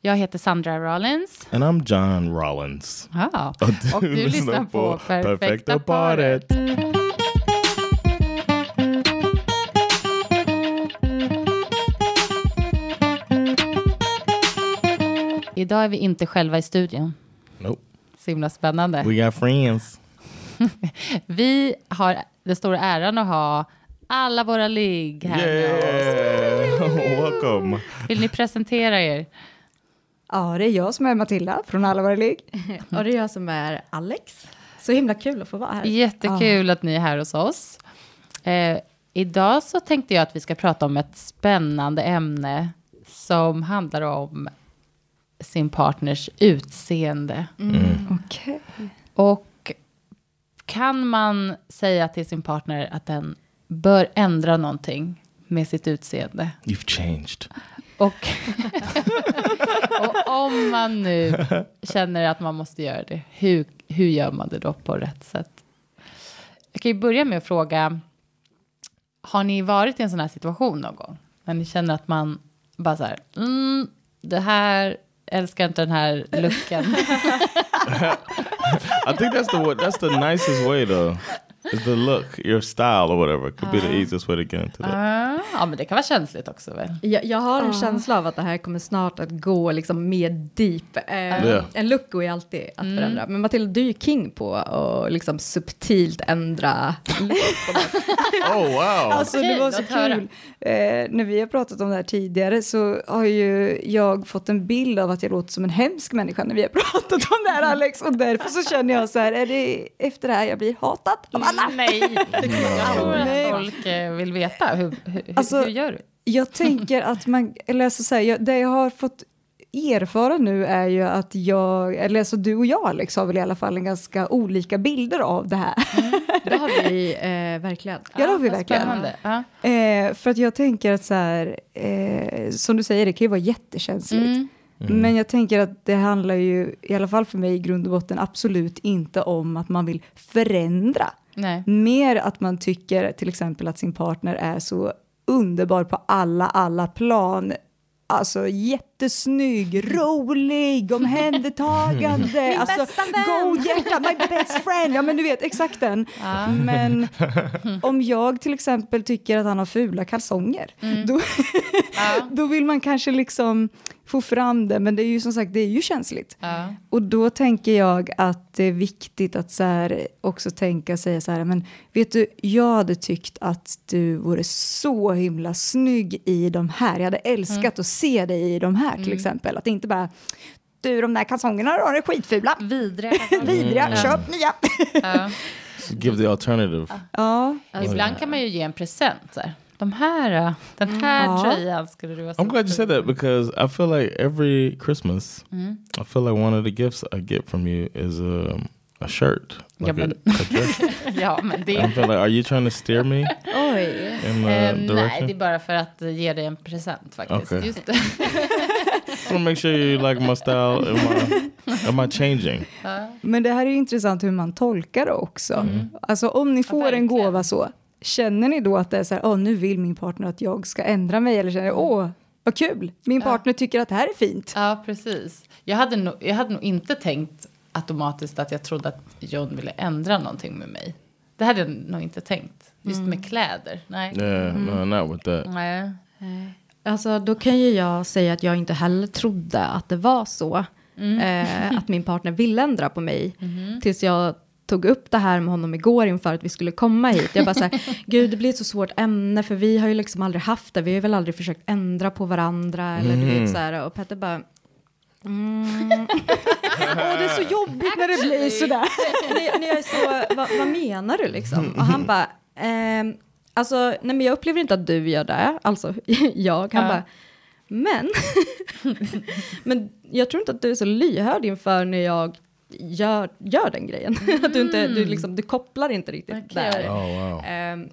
Jag heter Sandra Rollins. And I'm John Rollins. Ah, och du lyssnar på Perfekta paret. Idag är vi inte själva i studion. Nope. Så himla spännande. We got friends. Vi har den stora äran att ha alla våra ligg här med oss. Yeah! Welcome. Vill ni presentera er? Ja, det är jag som är Matilda från ligg. Och det är jag som är Alex. Så himla kul att få vara här. Jättekul att ni är här hos oss. Eh, idag så tänkte jag att vi ska prata om ett spännande ämne som handlar om sin partners utseende. Okej. Och kan man säga till sin partner att den bör ändra någonting med sitt utseende? You've changed. Och, och om man nu känner att man måste göra det, hur, hur gör man det då på rätt sätt? Jag kan ju börja med att fråga, har ni varit i en sån här situation någon gång? När ni känner att man bara så här, mm, det här, älskar inte den här looken. I think that's the that's the nicest way though. Is the look, your style or whatever. Could be the easiest way to get into that. Ah, ja, men det kan vara känsligt också väl? Jag, jag har en känsla av att det här kommer snart att gå liksom mer deep. Eh, Ja. En look går ju alltid att förändra. Men Matilda, du är ju king på att liksom subtilt ändra. Oh wow. Alltså Okej, det var så låt höra. kul. Eh, när vi har pratat om det här tidigare så har ju jag fått en bild av att jag låter som en hemsk människa när vi har pratat om det här Alex. Och därför så känner jag så här, är det efter det här jag blir hatad av alla? Nej, Nej. att folk eh, vill veta. Hur, hur, Alltså- hur gör du? Jag tänker att man, eller alltså så här, jag, det jag har fått erfara nu är ju att jag, eller alltså du och jag Alex har väl i alla fall en ganska olika bilder av det här. Det har vi eh, verkligen. Ja, det har vi verkligen. Eh, för att jag tänker att så här, eh, som du säger, det kan ju vara jättekänsligt. Mm. Men jag tänker att det handlar ju, i alla fall för mig i grund och botten, absolut inte om att man vill förändra. Nej. Mer att man tycker till exempel att sin partner är så underbar på alla, alla plan. Alltså jättesnygg, rolig, omhändertagande. alltså, go hjärta, my best friend. Ja men du vet, exakt den. Men om jag till exempel tycker att han har fula kalsonger, då, då vill man kanske liksom få fram det. Men det är ju som sagt, det är ju känsligt. Ja. Och då tänker jag att det är viktigt att så här, också tänka säga så här, men vet du, jag hade tyckt att du vore så himla snygg i de här. Jag hade älskat att se dig i de här till exempel. Att inte bara, du de där kalsongerna då, de är skitfula. Vidriga. Vidriga, köp nya. Ja. Give the alternative. ja, Ibland kan man ju ge en present. Så här. De här, äh, den här Ja. tröjan skulle du ha I'm glad you said that because I feel like every Christmas, I feel like one of the gifts I get from you is um, a shirt, like Yeah, a, but- a dress. Ja, men det, like, are you trying to steer me Oj. in the eh, nej, det är bara för att ge dig en present faktiskt. Okej. Just det. I want to make sure you like my style. Am I, am I changing? men det här är ju intressant hur man tolkar det också. Alltså om ni får en gåva så, känner ni då att det är så här, åh nu vill min partner att jag ska ändra mig? Eller känner ni, åh vad kul, min partner tycker att det här är fint. Ja, precis. Jag hade, nog, jag hade nog inte tänkt automatiskt att jag trodde att John ville ändra någonting med mig. Det hade jag nog inte tänkt. Just med kläder. Nej. Yeah, no, not with that. Nej. Alltså, då kan ju jag säga att jag inte heller trodde att det var så. Eh, att min partner ville ändra på mig. Tills jag tog upp det här med honom igår inför att vi skulle komma hit. Jag bara så här, gud det blir ett så svårt ämne för vi har ju liksom aldrig haft det. Vi har väl aldrig försökt ändra på varandra. Eller du vet så här. Och Petter bara, Åh, det är så jobbigt när det blir sådär. när, jag är så, vad, vad menar du liksom? Och han bara, ehm, alltså, nej men jag upplever inte att du gör det, alltså jag, han bara, Men, men jag tror inte att du är så lyhörd inför när jag gör, gör den grejen. att du, inte, du, liksom, du kopplar inte riktigt Okej. där. Oh wow. Ehm,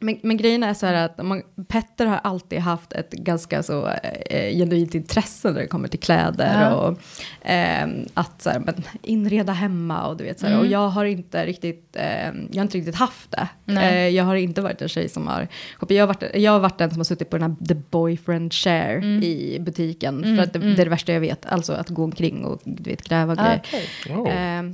men, men grejen är så här att man, Petter har alltid haft ett ganska så eh, genuint intresse när det kommer till kläder Ja. och ehm, att så här, men, inreda hemma och du vet så här, och jag har inte riktigt, ehm, jag har inte riktigt haft det. Eh, jag har inte varit en tjej som har, jag har varit, jag har varit den som har suttit på den här the boyfriend share i butiken, för att det, det är det värsta jag vet, alltså att gå omkring och du vet gräva Ah, grejer. okej. Oh.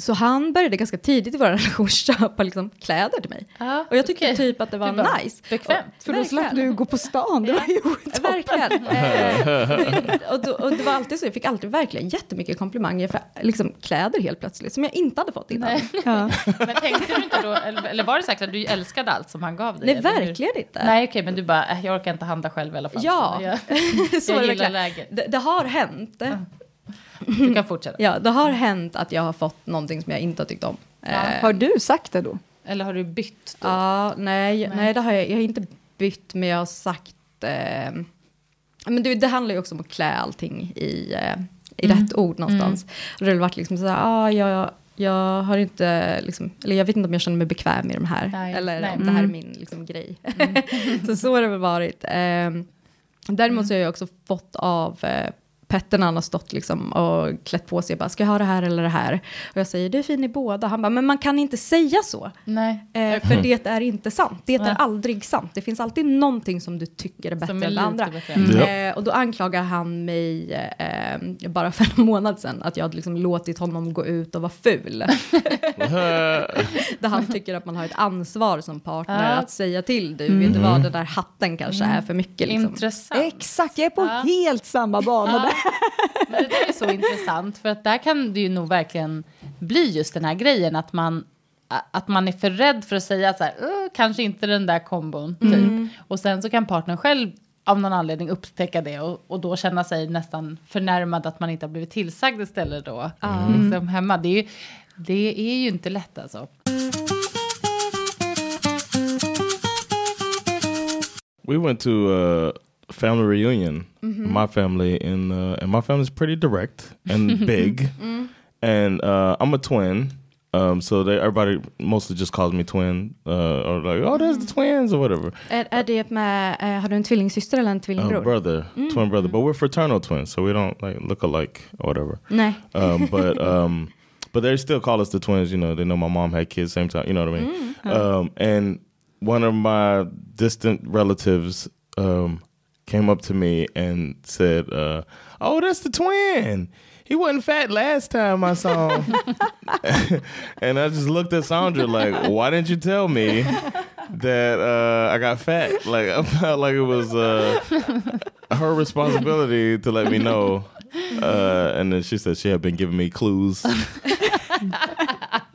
Så han började ganska tidigt i vår relation köpa liksom kläder till mig. Ja, Och jag tyckte okej. typ att det var bara, nice. bekvämt. För då slapp du gå på stan. Det var ju toppen. Verkligen. Eh, och, då, och det var alltid så, jag fick alltid verkligen jättemycket komplimanger för liksom, kläder helt plötsligt, som jag inte hade fått innan. Nej. Ja. Men tänkte du inte då, eller, var det säkert att du älskade allt som han gav dig? Nej, eller verkligen inte. Nej, okej, men du bara, äh, jag orkar inte handla själv i alla fall. Ja. Så jag, så jag är det. Det, det har hänt. Du kan fortsätta. Ja, det har hänt att jag har fått någonting som jag inte har tyckt om. Eh, Har du sagt det då? Eller har du bytt då? Ja, nej, nej. det har jag, jag har inte bytt, men jag har sagt... Eh, men det, det handlar ju också om att klä allting i, eh, i rätt ord någonstans. Och det har varit liksom så här, ah, jag, jag har inte, liksom, eller jag vet inte om jag känner mig bekväm i de här. Nej, eller nej. om det här är min liksom, grej. så så har det väl varit. Eh, däremot så har jag också fått av eh, Petter han har stått liksom och klätt på sig, bara, ska jag ha det här eller det här? Och jag säger, du är fin i båda. Han bara, men man kan inte säga så. Nej. Eh, för det är inte sant. Det Nej. är aldrig sant. Det finns alltid någonting som du tycker är bättre är än det andra. bättre. Mm. Eh, och då anklagar han mig, eh, bara för en månad sedan, att jag hade liksom låtit honom gå ut och vara ful. Där han tycker att man har ett ansvar som partner Ja. att säga till. Du, vet du vad, den där hatten kanske är för mycket. Liksom. Intressant. Exakt, jag är på Ja. helt samma bana där. Men det där är så intressant, för att där kan det ju nog verkligen bli just den här grejen att man, att man är för rädd för att säga så här, "Åh, kanske inte den där kombon, typ. Och sen så kan partnern själv av någon anledning upptäcka det och, och då känna sig nästan förnärmad att man inte har blivit tillsagd istället då, liksom hemma. Det är, ju, det är ju inte lätt alltså. we went to a family reunion. My family in uh, and my family's pretty direct and big, and uh, I'm a twin. Um, so they everybody mostly just calls me twin, uh, or like, oh, there's the twins or whatever. Är, är det med, eh, har du en tvillingsyster eller en Uh, tvillingbror? brother, twin brother, but we're fraternal twins, so we don't like look alike or whatever. Nej. Um, but um, but they still call us the twins. You know, they know my mom had kids same time. You know what I mean? Um, and one of my distant relatives um, came up to me and said, uh, "Oh, that's the twin. He wasn't fat last time I saw him." and I just looked at Sandra like, "Why didn't you tell me?" That uh, I got fat, like I felt like it was uh, her responsibility to let me know. Uh, and then she said she had been giving me clues.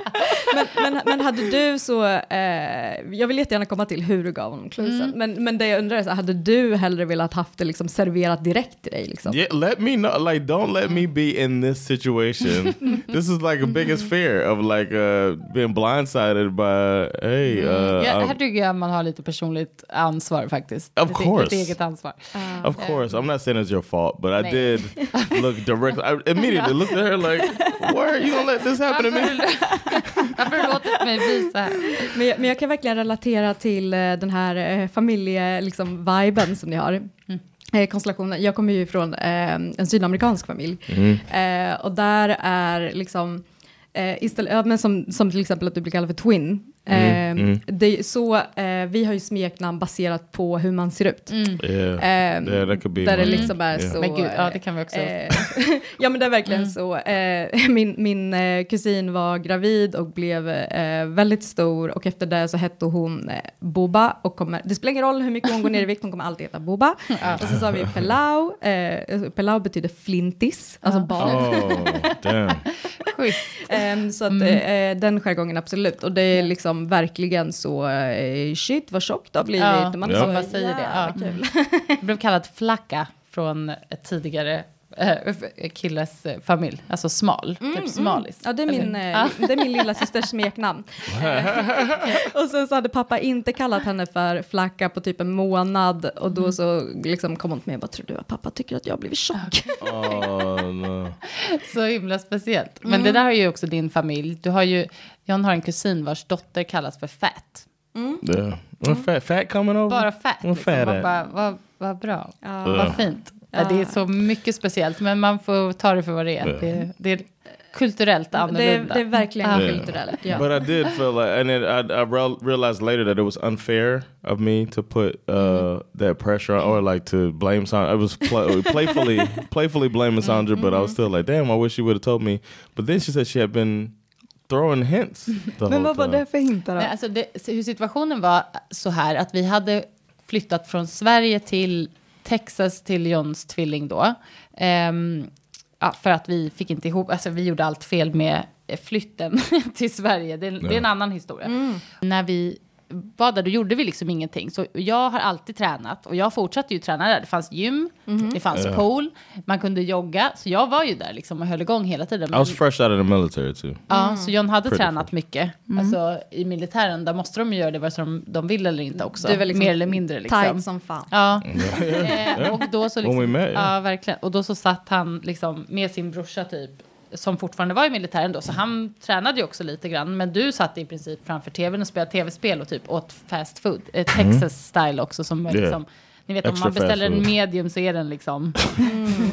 men, men, men hade du så, eh, jag vill jättegärna komma till hur du gav honom cluesen, men, men det jag undrar är, så, hade du hellre velat haft det liksom serverat direkt till dig? Liksom? Yeah, let me know. Like, don't let me be in this situation. this is like a biggest fear of like uh, being blindsided by, hey, uh, Ja, I'm- här tycker jag man har lite personligt ansvar faktiskt. Of course. Ett eget ansvar. of course, I'm not saying it's your fault, but I Nej. did look directly. I immediately looked at her like, "Why are you gonna let this happen to me?" Varför har du låtit mig bli så här? Men, jag, men jag kan verkligen relatera till eh, den här eh, familje-viben liksom, viben som ni har. Eh, konstellationen. Jag kommer ju från eh, en sydamerikansk familj. Eh, och där är liksom, eh, istället, ja, men som, som till exempel att du blir kallad för twin. Eh, Det är så, eh, vi har ju smeknamn baserat på hur man ser ut. Yeah, Ehm, yeah, could be. där det one. liksom är Yeah. så... Men gud, ja, det kan vi också. Eh, ja men det är verkligen så. Eh, min min eh, kusin var gravid och blev eh, väldigt stor och efter det så hette hon eh, Boba och kommer, det spelar ingen roll hur mycket hon går ner i vikt, hon kommer alltid heta Boba. Och så sa vi Pelau, eh, Pelau betyder flintis, alltså barn. Oh. Ehm, så att eh, den jargongen absolut. Och det är liksom verkligen så, eh, shit vad tjockt det har blivit. Ja, Man Ja. bara säger det. Ja. kul. Jag blev kallad flacka från ett tidigare eh, killes eh, familj, alltså smal, typ smalis. Ja, det är, min, Ja. det är min lilla systers smeknamn. Och sen så hade pappa inte kallat henne för flacka på typ en månad och då så liksom kom hon till mig och bara, tror du att pappa tycker att jag har blivit tjock? Oh no. Så himla speciellt. Men det där har ju också din familj. Du har ju, John har en kusin vars dotter kallas för Fat. Yeah. When fat, fat coming over? Bara Fat. Liksom. fat bara, vad, vad bra. Ja. Vad fint. Ja, det är så mycket speciellt, men man får ta det för vad det är. Det, det är kulturellt Det, annorlunda. det är verkligen Ja. kulturellt. Ja. But I did feel like, and then I, I real- realized later that it was unfair of me to put uh, that pressure on, or like to blame Sandra. I was pla- playfully, playfully blaming Sandra, but I was still like, damn, I wish she would have told me. But then she said she had been throwing hints. The Men vad var det för hintar? Nej, alltså det, så hur situationen var så här att vi hade flyttat från Sverige till Texas till Johns tvilling då. Ehm, ja, för att vi fick inte ihop, alltså vi gjorde allt fel med flytten till Sverige. Det, det är en annan historia. När vi var där, då gjorde vi liksom ingenting. Så jag har alltid tränat och jag fortsatte ju träna där. Det fanns gym, det fanns pool, man kunde jogga. Så jag var ju där liksom och höll igång hela tiden. I was fresh out of the military too. Ja, så John hade Pretty tränat mycket. Alltså i militären, där måste de ju göra det vare sig de, de vill eller inte också. Är väl liksom Mer eller mindre liksom. Tight som fan. Ja. Eh, och då så liksom, met, yeah. ja, verkligen. Och då så satt han liksom med sin brorsa typ, som fortfarande var i militären då, så han tränade ju också lite grann. Men du satt i princip framför tvn och spelade tv-spel och typ åt fast food. Eh, Texas style också som Yeah. liksom, ni vet om Extra man beställer en medium så är den liksom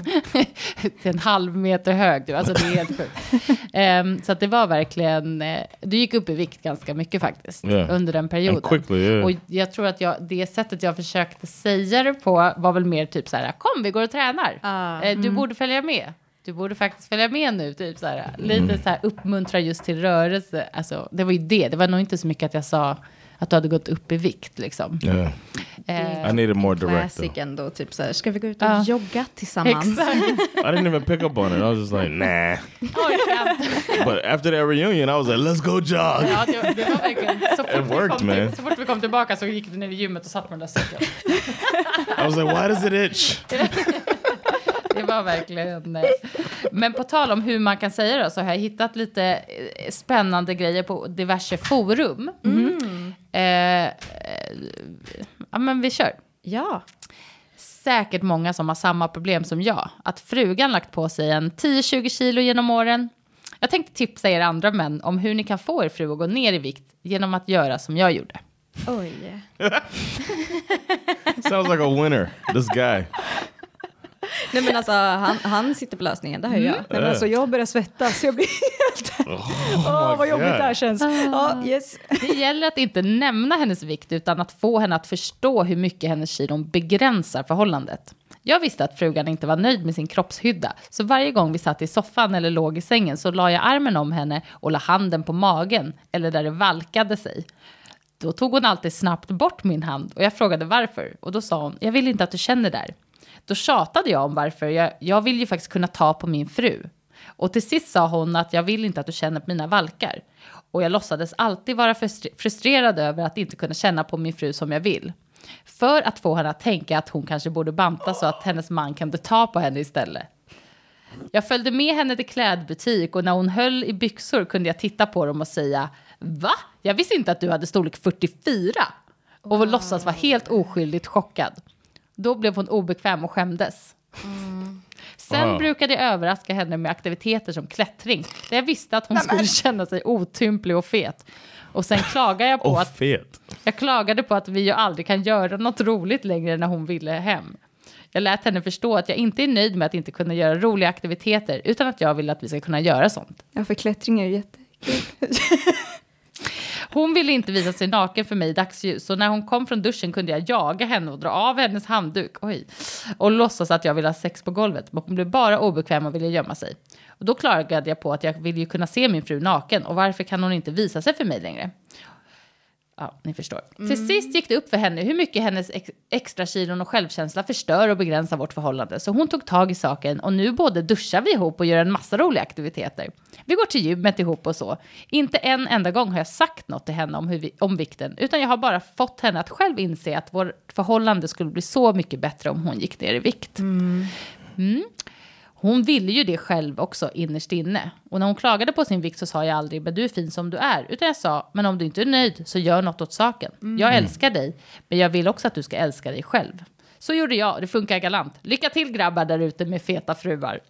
en halv meter hög. Du. Alltså det är helt sjukt. Ehm, så att det var verkligen, eh, du gick upp i vikt ganska mycket faktiskt Yeah. under den perioden. Quickly, yeah. Och jag tror att jag, det sättet jag försökte säga det på var väl mer typ så här, kom vi går och tränar. Ah. Eh, du borde följa med. Du borde faktiskt följa med nu, typ så här. Lite så här uppmuntra just till rörelse. Alltså, det var ju det, det var nog inte så mycket att jag sa att du hade gått upp i vikt liksom. Yeah. Eh, I needed more direct. Classic ändå, typ så här, ska vi gå ut och Ja. jogga tillsammans? Exakt. I didn't even pick up on it. I was just like, nah. But after that reunion, I was like, let's go jog. Ja, det, det var verkligen... Så fort, It vi worked, kom man. så fort vi kom tillbaka så gick du ner i gymmet och satt på den där cykeln. I was like, why does it itch? Det var verkligen... eh, Men på tal om hur man kan säga det så har jag hittat lite eh, spännande grejer på diverse forum. Eh, eh, ja, men vi kör. Ja. Säkert många som har samma problem som jag. Att frugan lagt på sig en 10-20 kilo genom åren. Jag tänkte tipsa er andra män om hur ni kan få er fru att gå ner i vikt genom att göra som jag gjorde. Oj. Sounds like a winner, this guy. Nej men alltså han, han sitter på lösningen, det hör jag. Nej, men alltså, jag börjar svettas, jag blir helt... Åh, vad jobbigt det här känns. Ja, yes. Det gäller att inte nämna hennes vikt utan att få henne att förstå hur mycket hennes kilon begränsar förhållandet. Jag visste att frugan inte var nöjd med sin kroppshydda, så varje gång vi satt i soffan eller låg i sängen så la jag armen om henne och la handen på magen eller där det valkade sig. Då tog hon alltid snabbt bort min hand och jag frågade varför och då sa hon, jag vill inte att du känner där. Då tjatade jag om varför, jag, jag vill ju faktiskt kunna ta på min fru. Och till sist sa hon att jag vill inte att du känner på mina valkar. Och jag låtsades alltid vara frustrerad över att inte kunna känna på min fru som jag vill. För att få henne att tänka att hon kanske borde banta så att hennes man kunde ta på henne istället. Jag följde med henne till klädbutik och när hon höll i byxor kunde jag titta på dem och säga Va? Jag visste inte att du hade storlek 44. Och låtsas vara helt oskyldigt chockad. Då blev hon obekväm och skämdes. Sen Wow. brukade jag överraska henne med aktiviteter som klättring. Där jag visste att hon skulle känna sig otymplig och fet. Och sen klagade jag på Oh, att fit. jag klagade på att vi ju aldrig kan göra något roligt längre när hon ville hem. Jag lät henne förstå att jag inte är nöjd med att inte kunna göra roliga aktiviteter utan att jag vill att vi ska kunna göra sånt. Ja, för klättring är ju jättekul. Hon ville inte visa sig naken för mig i dagsljus så när hon kom från duschen kunde jag jaga henne och dra av hennes handduk oj, och låtsas att jag ville ha sex på golvet. Men hon blev bara obekväm och ville gömma sig. Och då klagade jag på att jag vill ju kunna se min fru naken och varför kan hon inte visa sig för mig längre? Ja, ni förstår. Till sist gick det upp för henne hur mycket hennes ex extra kilon och självkänsla förstör och begränsar vårt förhållande. Så hon tog tag i saken och nu både duschar vi ihop och gör en massa roliga aktiviteter. Vi går till gymmet ihop och så. Inte en enda gång har jag sagt något till henne om, hur vi, om vikten, utan jag har bara fått henne att själv inse att vårt förhållande skulle bli så mycket bättre om hon gick ner i vikt. Mm. Hon ville ju det själv också innerst inne. Och när hon klagade på sin vikt så sa jag aldrig, men du är fin som du är. Utan jag sa, men om du inte är nöjd så gör något åt saken. Jag älskar dig, men jag vill också att du ska älska dig själv. Så gjorde jag, det funkar galant. Lycka till grabbar där ute med feta fruar.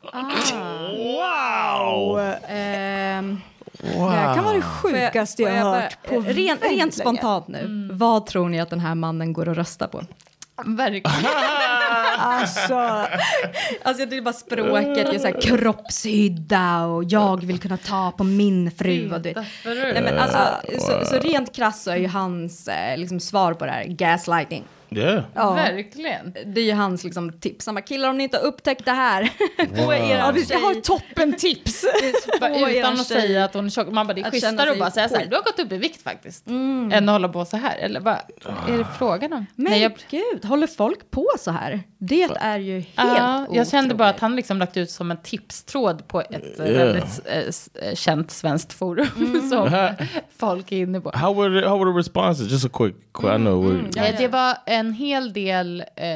Wow! Ehm, Det här kan vara det sjukaste jag har bara- hört på eh, Rent länge. spontant nu, vad tror ni att den här mannen går och röstar på? Verkligen. Alltså, Alltså jag tycker bara språket, jag är så här kroppshydda och jag vill kunna ta på min fru. Och det. Nej, men alltså, så, så rent krasst så är ju hans eh, liksom, svar på det här gaslighting. Yeah. ja. Verkligen. Det är ju hans liksom, tips. Han bara, killar om ni inte har upptäckt det här, få er ja, vi ska ha toppen tips. Utan att säga att hon är tjock. Man bara, det är att schysstare att bara säga så här, du har gått upp i vikt faktiskt. Än att hålla på så här. Eller vad är det frågan om? Men Nej, jag, gud, håller folk på så här? Det är ju helt ja, jag kände bara att han liksom lagt ut som en tipstråd på ett eh, Yeah. väldigt eh, känt svenskt forum som folk är inne på. How were the, how were the responses? Just a quick, quick I know. we're- Eh, Det var en hel del, eh,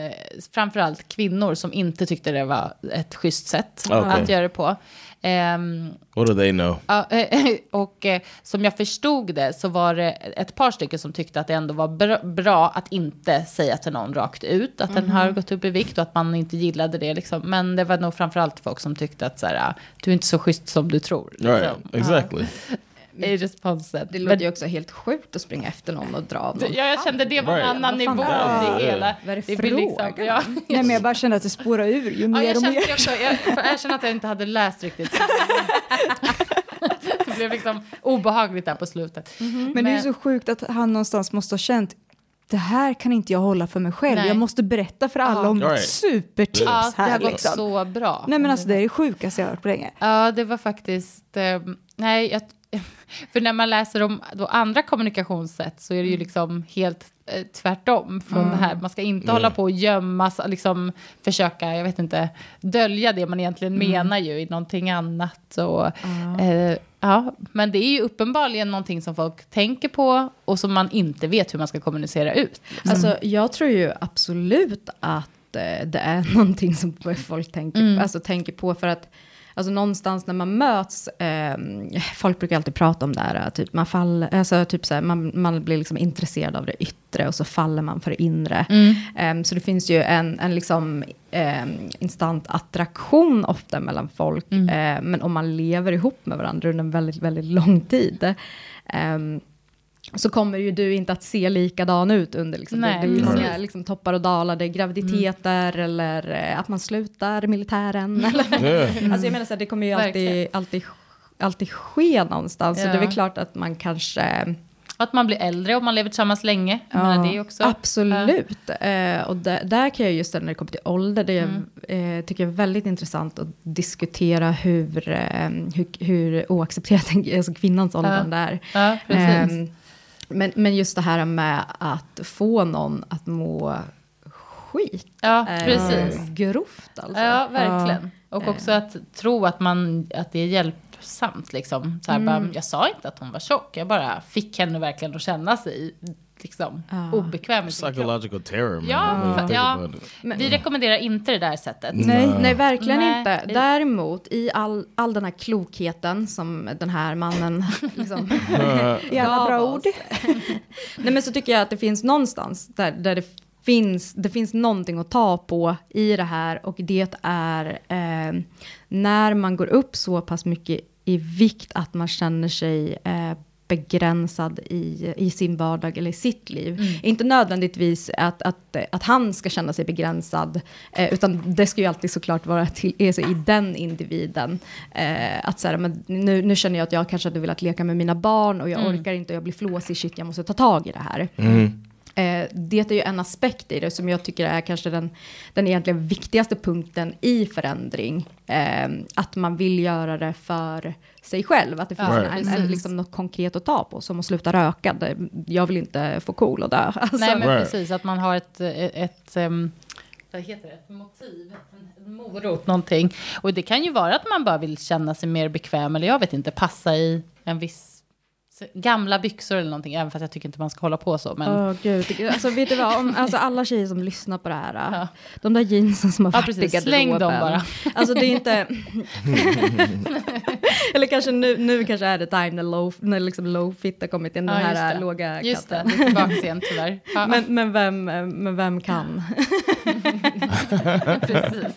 framförallt kvinnor, som inte tyckte det var ett schysst sätt Okej. att göra det på. Ehm, What do they know? Ja, eh, och eh, som jag förstod det så var det ett par stycken som tyckte att det ändå var bra, bra att inte säga till någon rakt ut att den har gått upp i vikt och att man inte gillade det. Liksom. Men det var nog framförallt folk som tyckte att så här, du är inte så schysst som du tror. Right, Liksom. exactly. I responset. Det Men- låter ju också helt sjukt att springa efter någon och dra av någon. Ja, jag kände det var en annan nivå det det? hela. Vad är det liksom- frågan ja, Nej, men jag bara kände att det spårar ur ju Ja, mer jag och kände mer. det också. Jag erkänna att jag inte hade läst riktigt. det blev liksom obehagligt där på slutet. Men det är ju så sjukt att han någonstans måste ha känt det här kan inte jag hålla för mig själv. Nej. Jag måste berätta för alla Ja. om Right. supertips Ja, det har här gått liksom. så bra. Nej men alltså det är det sjukaste jag har hört på länge. Ja, det var faktiskt... Eh, nej, jag, för när man läser om då andra kommunikationssätt så är det ju liksom helt eh, tvärtom från det här. Man ska inte hålla på och gömma, liksom försöka, jag vet inte, dölja det man egentligen menar ju i någonting annat. Och, eh, ja, men det är ju uppenbarligen någonting som folk tänker på och som man inte vet hur man ska kommunicera ut. Alltså, jag tror ju absolut att eh, det är någonting som folk tänker, alltså, tänker på. För att alltså, någonstans när man möts, eh, folk brukar alltid prata om det här, typ, man, fall, alltså, typ så här, man, man blir liksom intresserad av det yttre och så faller man för det inre. Eh, så det finns ju en, en liksom, eh, instant attraktion ofta mellan folk. Eh, men om man lever ihop med varandra under en väldigt, väldigt lång tid. Så kommer ju du inte att se likadan ut under liksom, det, Nej, det är ju precis. många liksom, toppar och dalar, det är graviditeter eller eh, att man slutar militären. Eller, Yeah. alltså jag menar så här, det kommer ju alltid, alltid, alltid ske någonstans. Så Ja. det är väl klart att man kanske, Att man blir äldre och man lever tillsammans länge. Jag menar, det är också, absolut. Eh, och där, där kan jag just när det kommer till ålder, det är, eh, tycker jag är väldigt intressant att diskutera hur, eh, hur, hur oaccepterat alltså kvinnans åldrande är. Ja, precis. Ehm, men, men just det här med att få någon att må skit. Ja, är precis. Grovt alltså. Ja, verkligen. Och också att tro att, man, att det är hjälpsamt. Liksom. Så här, bara, jag sa inte att hon var tjock, jag bara fick henne verkligen att känna sig liksom, obekväm sin kropp. Psychological terror, man. Ja, ja. Vi rekommenderar inte det där sättet. Nej, nej, verkligen Nej. inte. Däremot, i all, all den här klokheten som den här mannen liksom I alla bra ord. Nej, men så tycker jag att det finns någonstans där, där det finns, det finns någonting att ta på i det här och det är eh, när man går upp så pass mycket i vikt att man känner sig eh, begränsad i, i sin vardag eller i sitt liv. Inte nödvändigtvis att, att, att han ska känna sig begränsad, eh, utan det ska ju alltid såklart vara till, alltså i den individen. Eh, att så här, men nu, nu känner jag att jag kanske hade velat leka med mina barn och jag orkar inte och jag blir flåsig, shit jag måste ta tag i det här. Eh, det är ju en aspekt i det som jag tycker är kanske den, den egentligen viktigaste punkten i förändring. Eh, att man vill göra det för sig själv. Att det finns Ja, en, en, liksom något konkret att ta på. Som att sluta röka. Jag vill inte få cool och dö. Alltså, Nej, men precis. Att man har ett, ett, ett ehm, vad heter det? Ett motiv, en, morot, någonting. Och det kan ju vara att man bara vill känna sig mer bekväm, eller jag vet inte, passa i en viss Gamla byxor eller någonting, även fast jag tycker inte man ska hålla på så. Men... Åh gud, alltså vet du vad, om, alltså alla tjejer som lyssnar på det här, de där jeansen som har Ja, varit precis. i Släng dem garderoben. bara. Alltså det är inte... Eller kanske nu, nu kanske är det time när low, när liksom low fit har kommit in, den Ja, just här låga Just det, katten. det är tillbaka igen tyvärr. Ja, Men, men, vem, men vem kan? precis.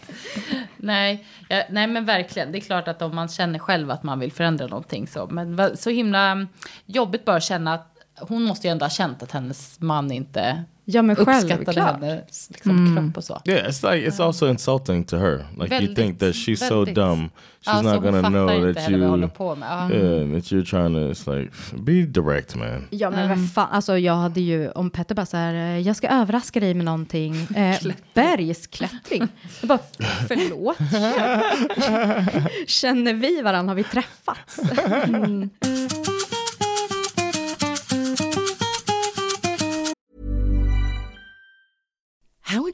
Nej, ja, nej, men verkligen. Det är klart att om man känner själv att man vill förändra någonting så. Men så himla jobbigt bara att känna att hon måste ju ändå ha känt att hennes man inte Ja men uppskattade hennes liksom, kropp och så. Yeah, it's like it's also insulting to her. Like you Väldigt, think that she's so väldigt. dumb, she's Alltså, not hon gonna fattar know inte that heller vad jag håller you, på med. Ja. yeah, that you're trying to. It's like be direct, man. Ja men vad fan, alltså jag hade ju, om Petter bara så här, eh, jag ska överraska dig med någonting, eh, bergsklättring. Jag bara, förlåt? Känner vi varandra, har vi träffats? Mm.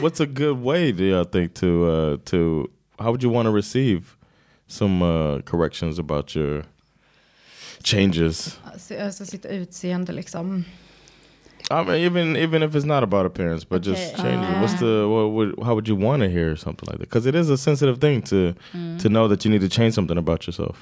What's a good way do y'all think to uh, to how would you want to receive some uh, corrections about your changes? Alltså, alltså sitt utseende liksom. I mean, even even if it's not about appearance, but just Okay. changes. What's the what would how would you want to hear something like that? Because it is a sensitive thing to to know that you need to change something about yourself.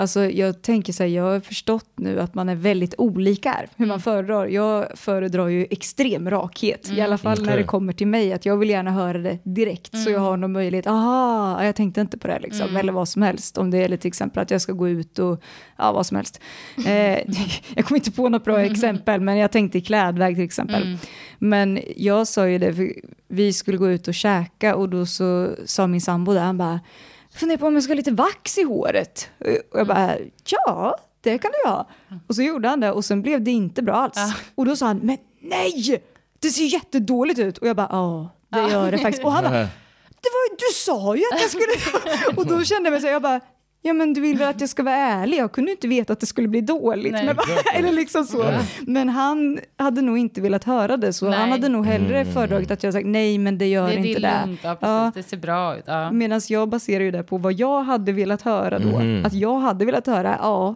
Alltså jag tänker så här, jag har förstått nu att man är väldigt olika här, hur man föredrar. Jag föredrar ju extrem rakhet, i alla fall när Okej. det kommer till mig, att jag vill gärna höra det direkt, så jag har någon möjlighet, aha, jag tänkte inte på det liksom, eller vad som helst, om det är till exempel att jag ska gå ut och, ja vad som helst. Eh, jag kommer inte på något bra exempel, men jag tänkte i klädväg till exempel. Men jag sa ju det, vi skulle gå ut och käka och då så sa min sambo där, han bara, funderar på om jag ska ha lite vax i håret. Och jag bara, ja, det kan du ha. Och så gjorde han det och sen blev det inte bra alls. Och då sa han, men nej, det ser jättedåligt ut. Och jag bara, ja, det gör det faktiskt. Och han bara, det var, du sa ju att jag skulle... och då kände jag mig så jag bara, ja men du vill väl att jag ska vara ärlig? Jag kunde inte veta att det skulle bli dåligt. Nej. Men, eller liksom så. Men han hade nog inte velat höra det, så Nej. han hade nog hellre föredragit att jag sagt nej, men det gör Det, inte det. lugnt, ja, precis. Ja. det ser bra ut. Ja. Medan jag baserar ju det på vad jag hade velat höra då. Att jag hade velat höra, ja,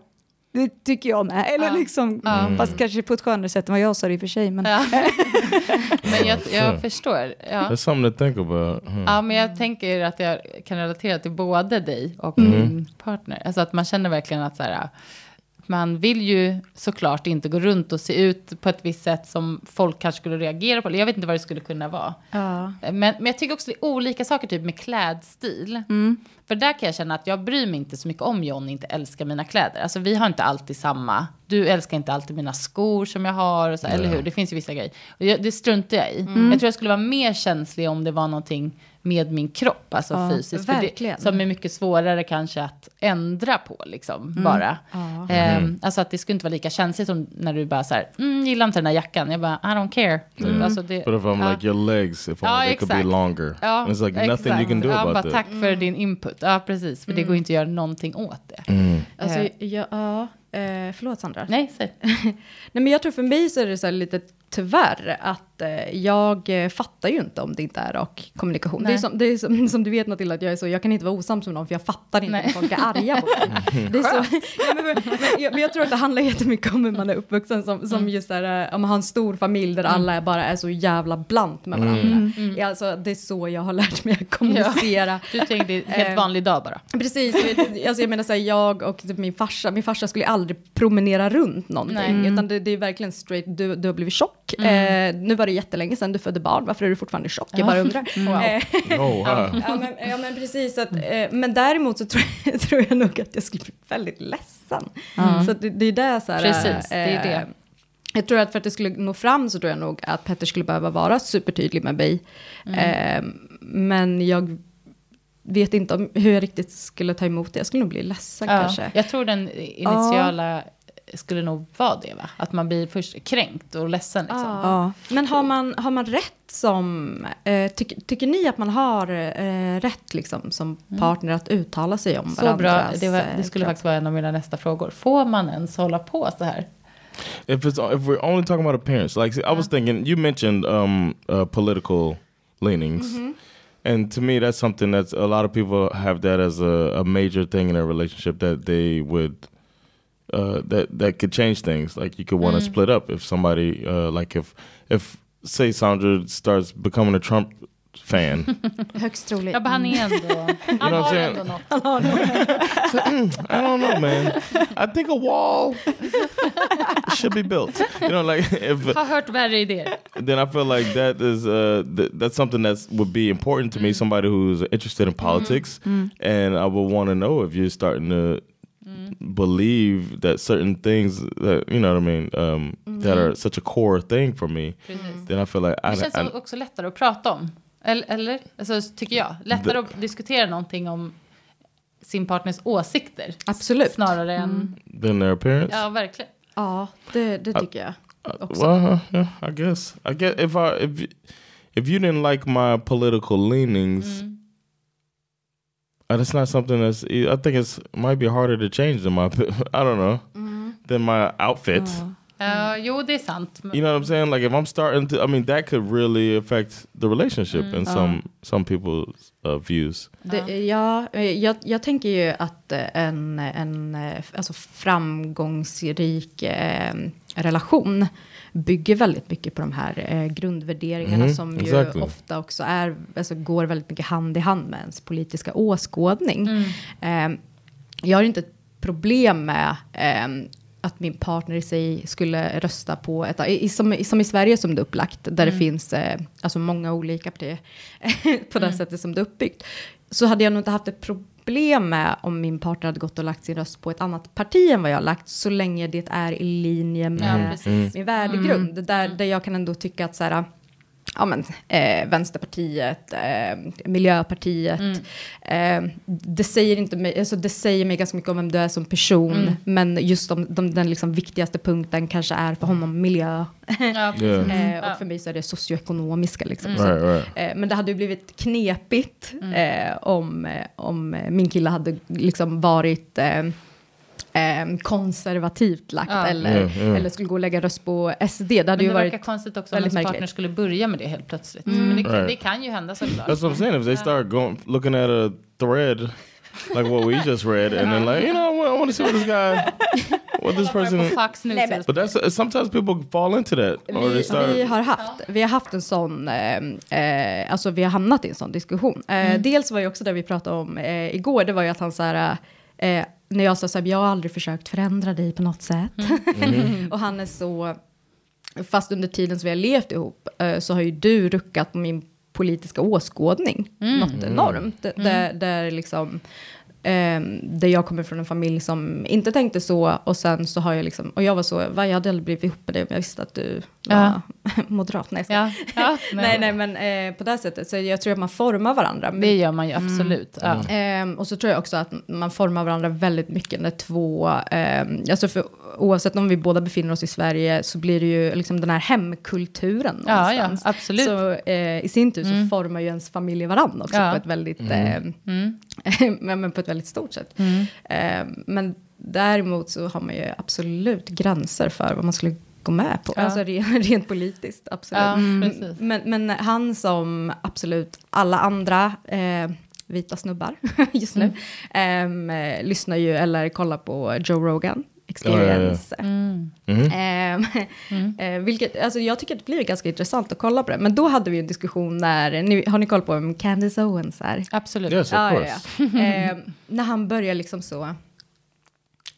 det tycker jag med. Eller Ja. liksom, fast kanske på ett skönare sätt än vad jag sa det i och för sig. Men, Ja. men jag, jag förstår. Ja. That's something to think about. Hmm. ja, men jag tänker att jag kan relatera till både dig och din partner. Alltså att man känner verkligen att så här, man vill ju såklart inte gå runt och se ut på ett visst sätt som folk kanske skulle reagera på. Eller Jag vet inte vad det skulle kunna vara. Ja. Men, men jag tycker också det är olika saker, typ med klädstil. För där kan jag känna att jag bryr mig inte så mycket om John inte älskar mina kläder. Alltså vi har inte alltid samma du älskar inte alltid mina skor som jag har, och så, eller hur? Det finns ju vissa grejer. Och jag, det struntar jag i. Jag tror jag skulle vara mer känslig om det var någonting med min kropp, alltså Ja, fysiskt. För. Det, som är mycket svårare kanske att ändra på, liksom, bara. Ehm, alltså att det skulle inte vara lika känsligt som när du bara så här, mm, gillar inte den här jackan. Jag bara, I don't care. Typ. Alltså det, But if I'm ja. like your legs, if Ja, only they could be exakt. longer. Ja, It's like nothing you can do ja, about bara, that. Tack för din input. Ja, precis. För det går ju inte att göra någonting åt det. Alltså, Eh. ja, ja, eh, förlåt Sandra. Nej, säg. Nej, men jag tror för mig så är det så här lite tyvärr att eh, jag eh, fattar ju inte om det inte är rak kommunikation. Det är, som, det är som, som du vet Matilda, att jag är så, jag kan inte vara osams med någon för jag fattar inte Nej. om folk är arga på mig. Det är så, ja, men, men, men, jag, men jag tror att det handlar jättemycket om hur man är uppvuxen, som, som just där, eh, om man har en stor familj där alla är bara är så jävla blant med varandra. Ja, alltså, det är så jag har lärt mig att kommunicera. Du tänkte det är en helt Eh, vanlig dag bara. Precis, alltså jag menar så här, jag och typ min farsa, min farsa skulle aldrig promenera runt någonting, Nej. utan det, det är verkligen straight, du, du har blivit tjock, eh, nu var det jättelänge sedan du födde barn, varför är du fortfarande tjock? Jag bara undrar. Wow. Oh, wow. ja, men, ja men precis, att, eh, men däremot så tror jag, tror jag nog att jag skulle bli väldigt ledsen. Så att det, det är det så här, Precis, det är det. eh, Jag tror att för att det skulle nå fram så tror jag nog att Petter skulle behöva vara supertydlig med mig. Eh, men jag vet inte om, hur jag riktigt skulle ta emot det. Jag skulle nog bli ledsen Ja, kanske. jag tror den initiala skulle nog vara det, va? Att man blir först kränkt och ledsen. Liksom. Ja. Men har man, har man rätt som, eh, tycker, tycker ni att man har eh, rätt liksom, som partner att uttala sig om Mm. Så bra, det, var, det eh, skulle kropp? faktiskt vara en av mina nästa frågor. Får man ens hålla på så här? if it's if we're only talking about appearance, like see, I was thinking, you mentioned um, uh, political leanings, and to me, that's something that's a lot of people have that as a, a major thing in a relationship that they would uh, that that could change things. Like you could want to split up if somebody uh, like if if say Sandra starts becoming a Trump fan. Högst troligt. Ja, men han är ändå... Han know what I'm har saying? ändå något. I don't know, man. I think a wall should be built. You know, like if Har hört värre idéer. then I feel like that is uh th- that's something that would be important to me. Mm. Somebody who's interested in mm. politics, mm. and I would want to know if you're starting to believe that certain things that you know what I mean um, that are such a core thing for me. Then I feel like I, Det känns I, också lättare att prata om. Eller, eller? Alltså, tycker jag. Lättare att diskutera någonting om sin partners åsikter. Absolut. Snarare än... than their appearance. Ja, verkligen. Ja, det, det tycker jag. Uh, också. well, uh, yeah, I guess. I guess if I if if you didn't like my political leanings, uh, that's not something that's. I think it's might be harder to change than my. I don't know than my outfit. Ja, jo, det är sant. You know what I'm saying? Like if I'm starting to, I mean, that could really affect the relationship in some some people's uh, views. Det, ja, jag, jag tänker ju att en, en alltså framgångsrik eh, relation bygger väldigt mycket på de här eh, grundvärderingarna Mhm, som ju exactly. ofta också är, alltså går väldigt mycket hand i hand med ens politiska åskådning. Eh, jag har inte ett problem med eh, att min partner i sig skulle rösta på ett, i, som, som i Sverige som det är upplagt, där det finns eh, alltså många olika partier på det sättet som det är uppbyggt, så hade jag nog inte haft ett problem med om min partner hade gått och lagt sin röst på ett annat parti än vad jag har lagt, så länge det är i linje Ja, med precis. min värdegrund, där, där jag kan ändå tycka att så här, ja, men, eh, Vänsterpartiet, eh, Miljöpartiet. Eh, det, säger inte mig, alltså, det säger mig ganska mycket om vem du är som person, men just om, de, den liksom viktigaste punkten kanske är för honom miljö. Ja. Yeah. Eh, och för mig så är det socioekonomiska. Liksom. Så, Right, right. eh, men det hade ju blivit knepigt eh, om, eh, om eh, min kille hade liksom varit eh, konservativt lagt Ja. eller, Ja, ja. eller skulle gå och lägga röst på SD. Det hade Men ju det varit verkar konstigt också om ens partner skulle börja med det helt plötsligt. Men det, kan- Right. det kan ju hända såklart. That's what I'm saying. If they start going looking at a thread like what we just read, and then like you know, I want, I want to see what this guy, what this person. Fox News. men- But that's sometimes people fall into that, or they Vi, start. vi, har haft, vi har haft en sån, eh, eh, alltså vi har hamnat i en sån diskussion. Eh, Dels var ju också det vi pratade om eh, igår, det var ju att han så här, eh, när jag sa så här, jag har aldrig försökt förändra dig på något sätt. och han är så, fast under tiden som vi har levt ihop, eh, så har ju du ruckat på min politiska åskådning. Något enormt. D- Där, där liksom, ehm, där jag kommer från en familj som inte tänkte så. Och sen så har jag liksom, och jag var så, va, jag hade aldrig blivit ihop med dig om jag visste att du var Ja. moderat. Nej. Ja, ja, nej, nej, men eh, på det sättet. Så jag tror att man formar varandra. Men, Det gör man ju absolut. Ja. Ehm, och så tror jag också att man formar varandra väldigt mycket när två, ehm, alltså för, oavsett om vi båda befinner oss i Sverige så blir det ju liksom den här hemkulturen Ja, ja, någonstans. absolut. Så eh, i sin tur så formar ju ens familj varandra också Ja. på ett väldigt, ehm, men, men på ett väldigt stort sätt. Ehm, men däremot så har man ju absolut gränser för vad man skulle gå med på, Ja. alltså rent, rent politiskt, absolut. Ja, precis. Men, men han som absolut alla andra eh, vita snubbar just nu ehm, eh, lyssnar ju eller kollar på Joe Rogan Experience. Ehm, eh, vilket, alltså jag tycker att det blir ganska intressant att kolla på det. Men då hade vi en diskussion när, ni, har ni koll på vem Candice Owens är? Absolut. Yes, Ja, ja. Ehm, när han börjar liksom så,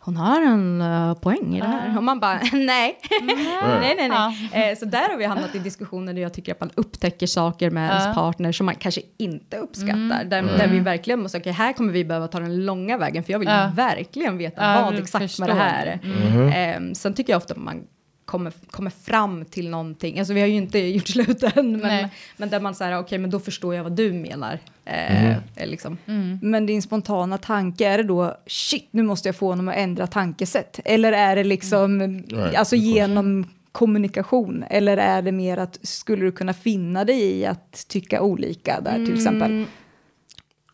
hon har en eh, poäng i det här. Och man bara, nej. nej, nej, nej. Eh, så där har vi hamnat i diskussioner där jag tycker att man upptäcker saker med ens partner som man kanske inte uppskattar. Där, där vi verkligen måste, okej, här kommer vi behöva ta den långa vägen, för jag vill verkligen veta vad exakt förstår med det här är. Mm-hmm. Ehm, sen tycker jag ofta att man kommer, kommer fram till någonting, alltså vi har ju inte gjort slut än, men, Nej. men där man säger, okej, men då förstår jag vad du menar. Eh, eh, liksom. Men din spontana tanke, är det då shit, nu måste jag få honom att ändra tankesätt? Eller är det liksom, Right, alltså course. genom kommunikation? Eller är det mer att, skulle du kunna finna dig i att tycka olika där till exempel?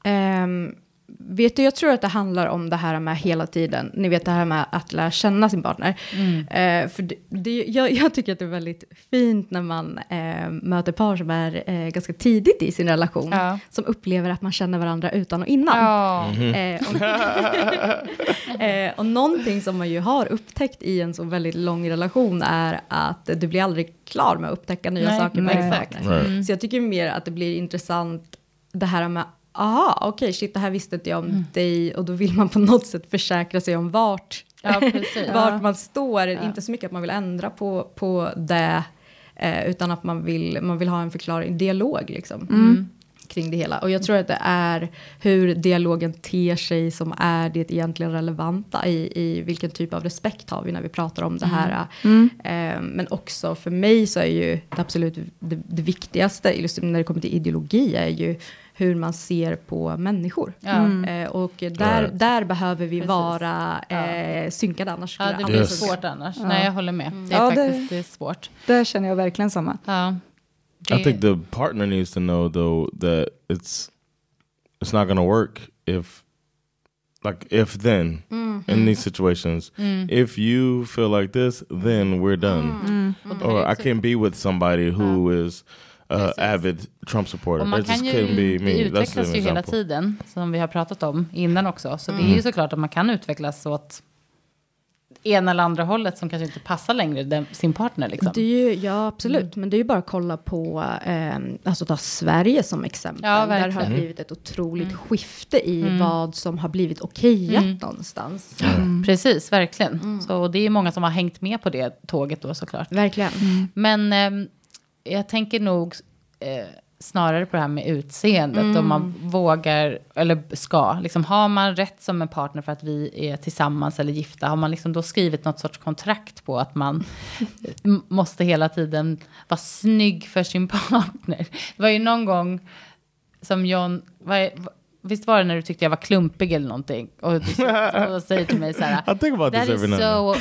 Ehm, vet du, jag tror att det handlar om det här med hela tiden, ni vet det här med att lära känna sin partner. Eh, för det, det, jag, jag tycker att det är väldigt fint när man eh, möter par som är eh, ganska tidigt i sin relation, Ja. som upplever att man känner varandra utan och innan. Ja. Eh, och, eh, och någonting som man ju har upptäckt i en så väldigt lång relation är att du blir aldrig klar med att upptäcka nya Nej, saker med din exakt. partner. Så jag tycker mer att det blir intressant det här med aha, okej, shit, det här visste inte jag om dig och då vill man på något sätt försäkra sig om vart, Ja, vart man står. Inte så mycket att man vill ändra på, på det, eh, utan att man vill, man vill ha en förklaring, dialog liksom. kring det hela. Och jag tror att det är hur dialogen ter sig som är det egentligen relevanta i, i vilken typ av respekt har vi när vi pratar om det här. Eh, men också för mig så är ju det absolut det, det viktigaste när det kommer till ideologi är ju hur man ser på människor. Ja. Eh, och där, Right. där behöver vi Precis. vara eh, synkade annars. Ja, det blir Yes. svårt annars. Nej, jag håller med. Det är Ja, det- faktiskt det är svårt. Där känner jag verkligen samma. Ja. I think the partner needs to know though that it's it's not gonna work if like if then in these situations if you feel like this then we're done or I can't be with somebody who is uh, avid Trump supporter Och man kan ju, couldn't be me det utvecklas ju hela tiden, som vi har pratat om innan också. Så Mm. det är ju såklart att man kan utvecklas åt ena eller andra hållet som kanske inte passar längre den, sin partner. Liksom. Det är ju, ja, absolut. Men det är ju bara att kolla på, eh, alltså ta Sverige som exempel. Ja, Där har det blivit ett otroligt skifte i vad som har blivit okejat någonstans. Precis, verkligen. Mm. Så och det är många som har hängt med på det tåget då såklart. Verkligen. Men ehm, jag tänker nog eh, snarare på det här med utseendet. Om man vågar, eller ska. Liksom, har man rätt som en partner för att vi är tillsammans eller gifta? Har man liksom då skrivit något sorts kontrakt på att man måste hela tiden vara snygg för sin partner? Det var ju någon gång som John... Vad, Visst var det när du tyckte jag var klumpig eller någonting? Och du och säger till mig så här. That is so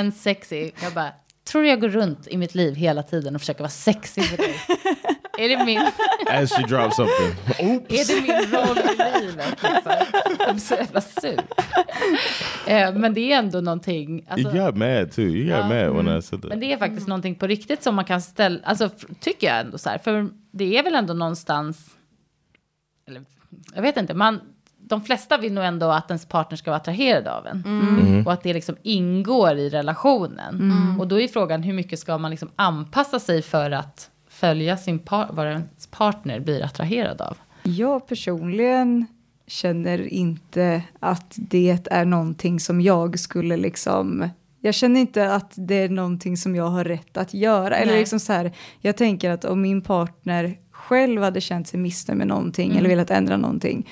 unsexy. Jag bara, tror du jag går runt i mitt liv hela tiden och försöker vara sexig för dig? är, det min, as she drops something oops är det min roll i livet? Liksom? Jag blir så jävla sur. Eh, men det är ändå någonting. Alltså, you got mad too you got mad when I said that men det är faktiskt någonting på riktigt som man kan ställa, alltså tycker jag ändå så här, för det är väl ändå någonstans, eller jag vet inte, man, de flesta vill nog ändå att ens partner ska vara attraherad av en. Och att det liksom ingår i relationen. Och då är frågan hur mycket ska man liksom anpassa sig för att följa sin par, vad ens partner blir attraherad av. Jag personligen känner inte att det är någonting som jag skulle liksom... Jag känner inte att det är någonting som jag har rätt att göra. Eller liksom så här, jag tänker att om min partner själv hade känt sig missnöjd med någonting eller velat ändra någonting,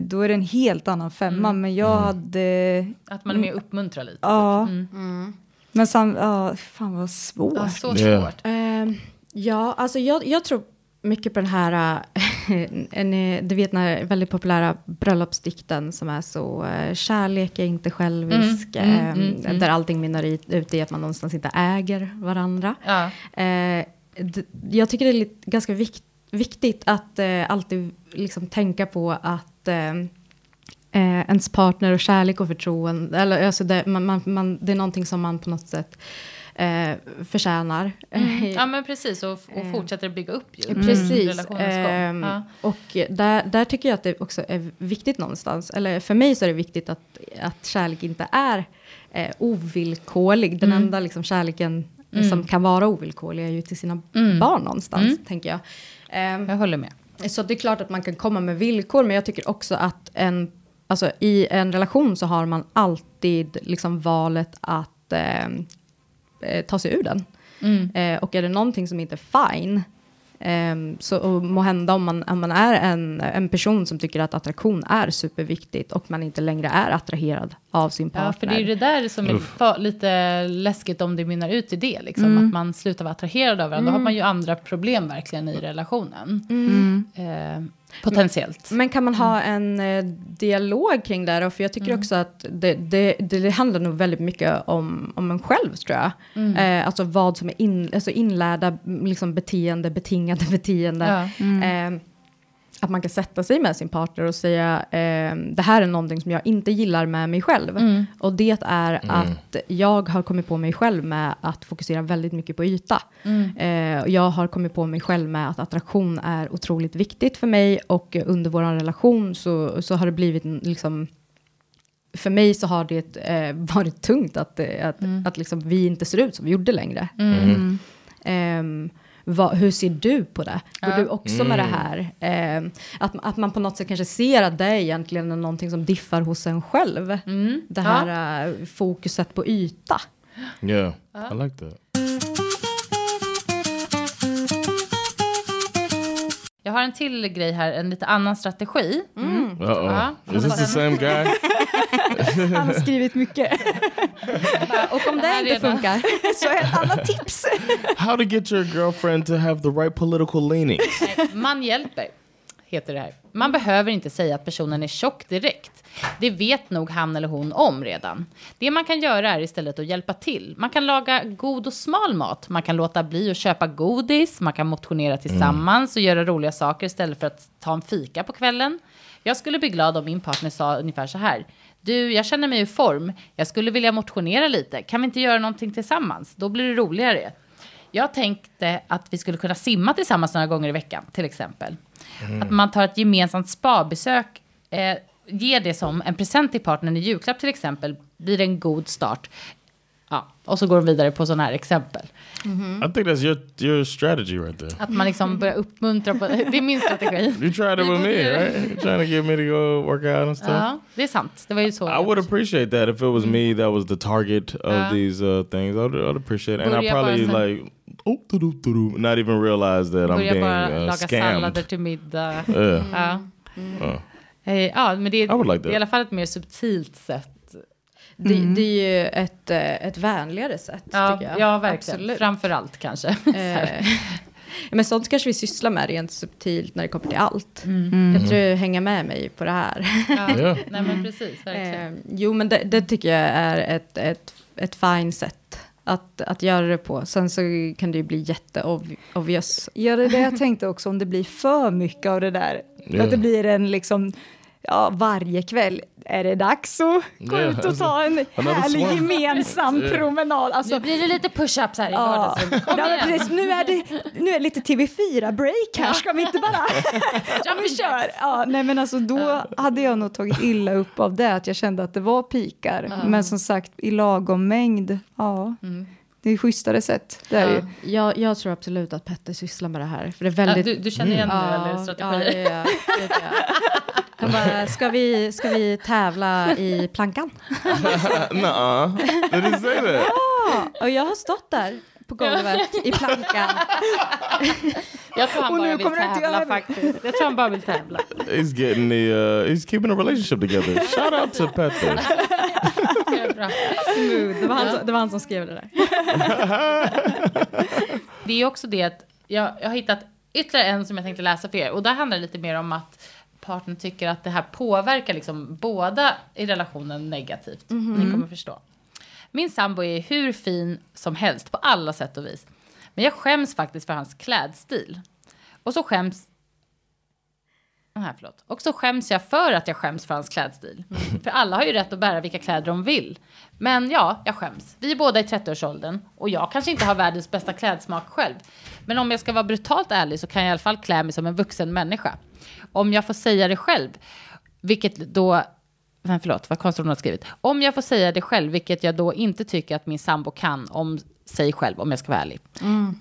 då är det en helt annan femma. Men jag hade... Att man är med och uppmuntrar lite. Ja, Mm. men sam, ja, fan vad svårt. Ja, så Yeah. svårt. Ehm, ja, alltså jag, jag tror mycket på den här, äh, en, eh, du vet den här väldigt populära bröllopsdikten som är så, kärlek är inte självisk, Mm, mm, ehm, mm, mm. där allting mynnar ut i att man någonstans inte äger varandra. Ja. Eh, jag tycker det är ganska vikt, viktigt att eh, alltid liksom tänka på att eh, eh, ens partner och kärlek och förtroende, eller alltså det, man, man, man, det är någonting som man på något sätt eh, förtjänar. Mm. Ja men precis, och, och Eh, fortsätter att bygga upp ju. Precis. relationens gång. ehm, Ja. Och där, där tycker jag att det också är viktigt någonstans, eller för mig så är det viktigt att, att kärlek inte är eh, ovillkorlig. Den Mm. enda liksom, kärleken Mm. som kan vara ovillkorlig är ju till sina Mm. barn någonstans, Mm. tänker jag. Ehm, Jag håller med. Så det är klart att man kan komma med villkor, men jag tycker också att en, alltså, i en relation så har man alltid liksom valet att eh, eh, ta sig ur den. Mm. Eh, och är det någonting som inte är fine, ehm, så och må hända om man, om man är en, en person som tycker att attraktion är superviktigt och man inte längre är attraherad av sin partner. Ja, för det är ju det där som är fa- lite läskigt om det mynnar ut i det. Liksom, Mm. Att man slutar vara attraherad av varandra. Då har man ju andra problem verkligen i relationen. Mm. Eh, potentiellt. Men kan man ha en eh, dialog kring det? För jag tycker också att det, det, det, handlar nog väldigt mycket om, om en själv, tror jag. Eh, alltså vad som är in, alltså inlärda liksom beteende, betingade beteende. Ja. Eh, att man kan sätta sig med sin partner och säga, eh, det här är någonting som jag inte gillar med mig själv. Mm. Och det är att jag har kommit på mig själv med att fokusera väldigt mycket på yta. Mm. Eh, och jag har kommit på mig själv med att attraktion är otroligt viktigt för mig och under vår relation så, så har det blivit liksom för mig så har det eh, varit tungt att, eh, att, att liksom vi inte ser ut som vi gjorde längre. Mm. Vad, hur ser du på det? Går Ja. du också med det här? Ehm, att, att man på något sätt kanske ser att det egentligen är någonting som diffar hos en själv. Mm. Det här eh, fokuset på yta. Yeah, I like that. Jag har en till grej här, en lite annan strategi. Uh oh. Ja. Is this the same guy? Han har skrivit mycket. Och om Det inte funkar. Så ett annat tips. How to get your girlfriend to have the right political leanings? Man hjälper, heter det här. Man behöver inte säga att personen är tjock direkt. Det vet nog han eller hon om redan. Det man kan göra är istället att hjälpa till. Man kan laga god och smal mat. Man kan låta bli att köpa godis. Man kan motionera tillsammans och göra roliga saker istället för att ta en fika på kvällen. Jag skulle bli glad om min partner sa ungefär så här. Du, jag känner mig i form. Jag skulle vilja motionera lite. Kan vi inte göra någonting tillsammans? Då blir det roligare. Jag tänkte att vi skulle kunna simma tillsammans några gånger i veckan, till exempel. Att man tar ett gemensamt spabesök, eh, ger det som en present till partnern i julklapp till exempel, blir en god start. Ja, och så går de vidare på sådana här exempel. I think that's your your strategy right there. Att man liksom börjar uppmuntra på, det är min strategi. You tried it with me, right? You're trying to get me to go work out and stuff. Ja, det är sant. Det var ju så. I would appreciate that if it was me that was the target of Ja. these uh, things. I'd, I'd appreciate it. And I probably sen- like, oh, doo-doo, doo-doo, not even realize that I'm being uh, laga scammed. sallader till middag. Yeah. Ja. Uh. Eh, ja, men det är, I would like i alla fall ett mer subtilt sätt. Det, det är ju ett, eh, ett vänligare sätt, Ja, tycker jag. ja verkligen. Absolut. Framför allt kanske. Eh, men sånt kanske vi sysslar med rent subtilt när det kommer till allt. Mm. Jag tror du hänger med mig på det här. Ja. Yeah. Nej men precis, verkligen. Eh, jo, men det, det tycker jag är ett, ett, ett fint sätt att, att göra det på. Sen så kan det ju bli jätteobvious. Ja, det är det jag tänkte också, om det blir för mycket av det där. Ja. Att det blir en liksom, ja, varje kväll är det dags att gå Ja, ut och alltså, ta en härlig gemensam Ja. promenad. Alltså, Nu blir det lite push-ups här i Ja, vardagsrummet. Ja. Nu, är det, nu är det lite TV4-break här, ska vi inte bara... ja, vi kör! Ja, nej, men alltså, då hade jag nog tagit illa upp av det, att jag kände att det var pikar. Men som sagt, i lagom mängd, ja. Det är schysstare sätt, det är det ju. Jag, jag tror absolut att Petter sysslar med det här. För det är Ja, väldigt... du, du känner igen Ja, nu eller ja, strategier? det jag. Det gör jag. Han bara, ska vi, ska vi tävla i plankan? Nuh-uh. Did he say that? Och jag har stått där på golvet i plankan. Jag tror han bara vill du tävla det. faktiskt. Jag tror han bara vill tävla. He's getting the, uh, he's keeping a relationship together. Shout out to Petter. Det. Smooth. Det var, han som, det var han som skrev det där. Det är också det att jag, jag har hittat ytterligare en som jag tänkte läsa för er. Och där handlar det lite mer om att partnern tycker att det här påverkar liksom båda i relationen negativt. Ni kommer förstå. Min sambo är hur fin som helst på alla sätt och vis. Men jag skäms faktiskt för hans klädstil. Och så skäms... Nej, förlåt. Och så skäms jag för att jag skäms för hans klädstil. För alla har ju rätt att bära vilka kläder de vill. Men ja, jag skäms. Vi är båda i 30-årsåldern och jag kanske inte har världens bästa klädsmak själv. Men om jag ska vara brutalt ärlig så kan jag i alla fall klä mig som en vuxen människa. Om jag får säga det själv, vilket då men förlåt, vad konstigt hon har skrivit. Om jag får säga det själv, vilket jag då inte tycker att min sambo kan om sig själv, om jag ska vara ärlig.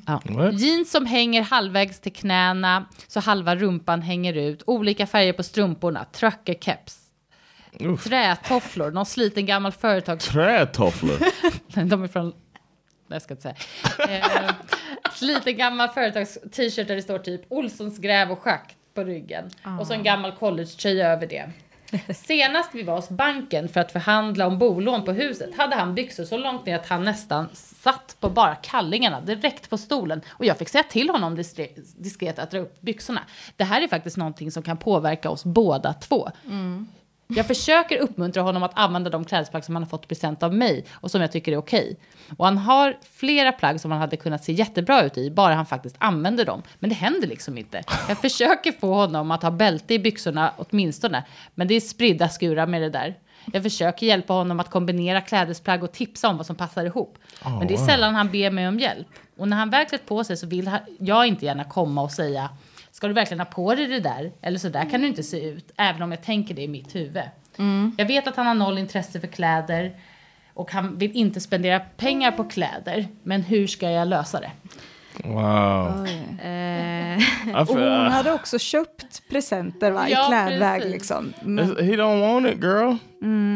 Ja. What? Jeans som hänger halvvägs till knäna, så halva rumpan hänger ut. Olika färger på strumporna, truckerkeps. Oof. Trätofflor, någon sliten gammal företags... Trätofflor. De är från... Nej, jag ska inte säga. Eh, sliten gammal företags-t-shirt där det står typ Olssons gräv och schakt på ryggen. Och så en gammal collegetröja över det. Senast vi var hos banken för att förhandla om bolån på huset hade han byxor så långt ner att han nästan satt på bara kallingarna direkt på stolen. Och jag fick säga till honom diskret, att dra upp byxorna. Det här är faktiskt någonting som kan påverka oss båda två. Jag försöker uppmuntra honom att använda de klädesplagg som han har fått present av mig och som jag tycker är okej. Och han har flera plagg som han hade kunnat se jättebra ut i, bara han faktiskt använder dem. Men det händer liksom inte. Jag försöker få honom att ha bälte i byxorna åtminstone, men det är spridda skurar med det där. Jag försöker hjälpa honom att kombinera klädesplagg och tipsa om vad som passar ihop. Men det är sällan han ber mig om hjälp. Och när han väl klätt på sig så vill jag inte gärna komma och säga Ska du verkligen ha på dig det där? Eller så där kan du inte se ut, även om jag tänker det i mitt huvud. Jag vet att han har noll intresse för kläder och han vill inte spendera pengar på kläder. Men hur ska jag lösa det? Wow. Eh, Och hon hade också köpt presenter va, i Ja, klädväg liksom. Men, he don't want it, girl.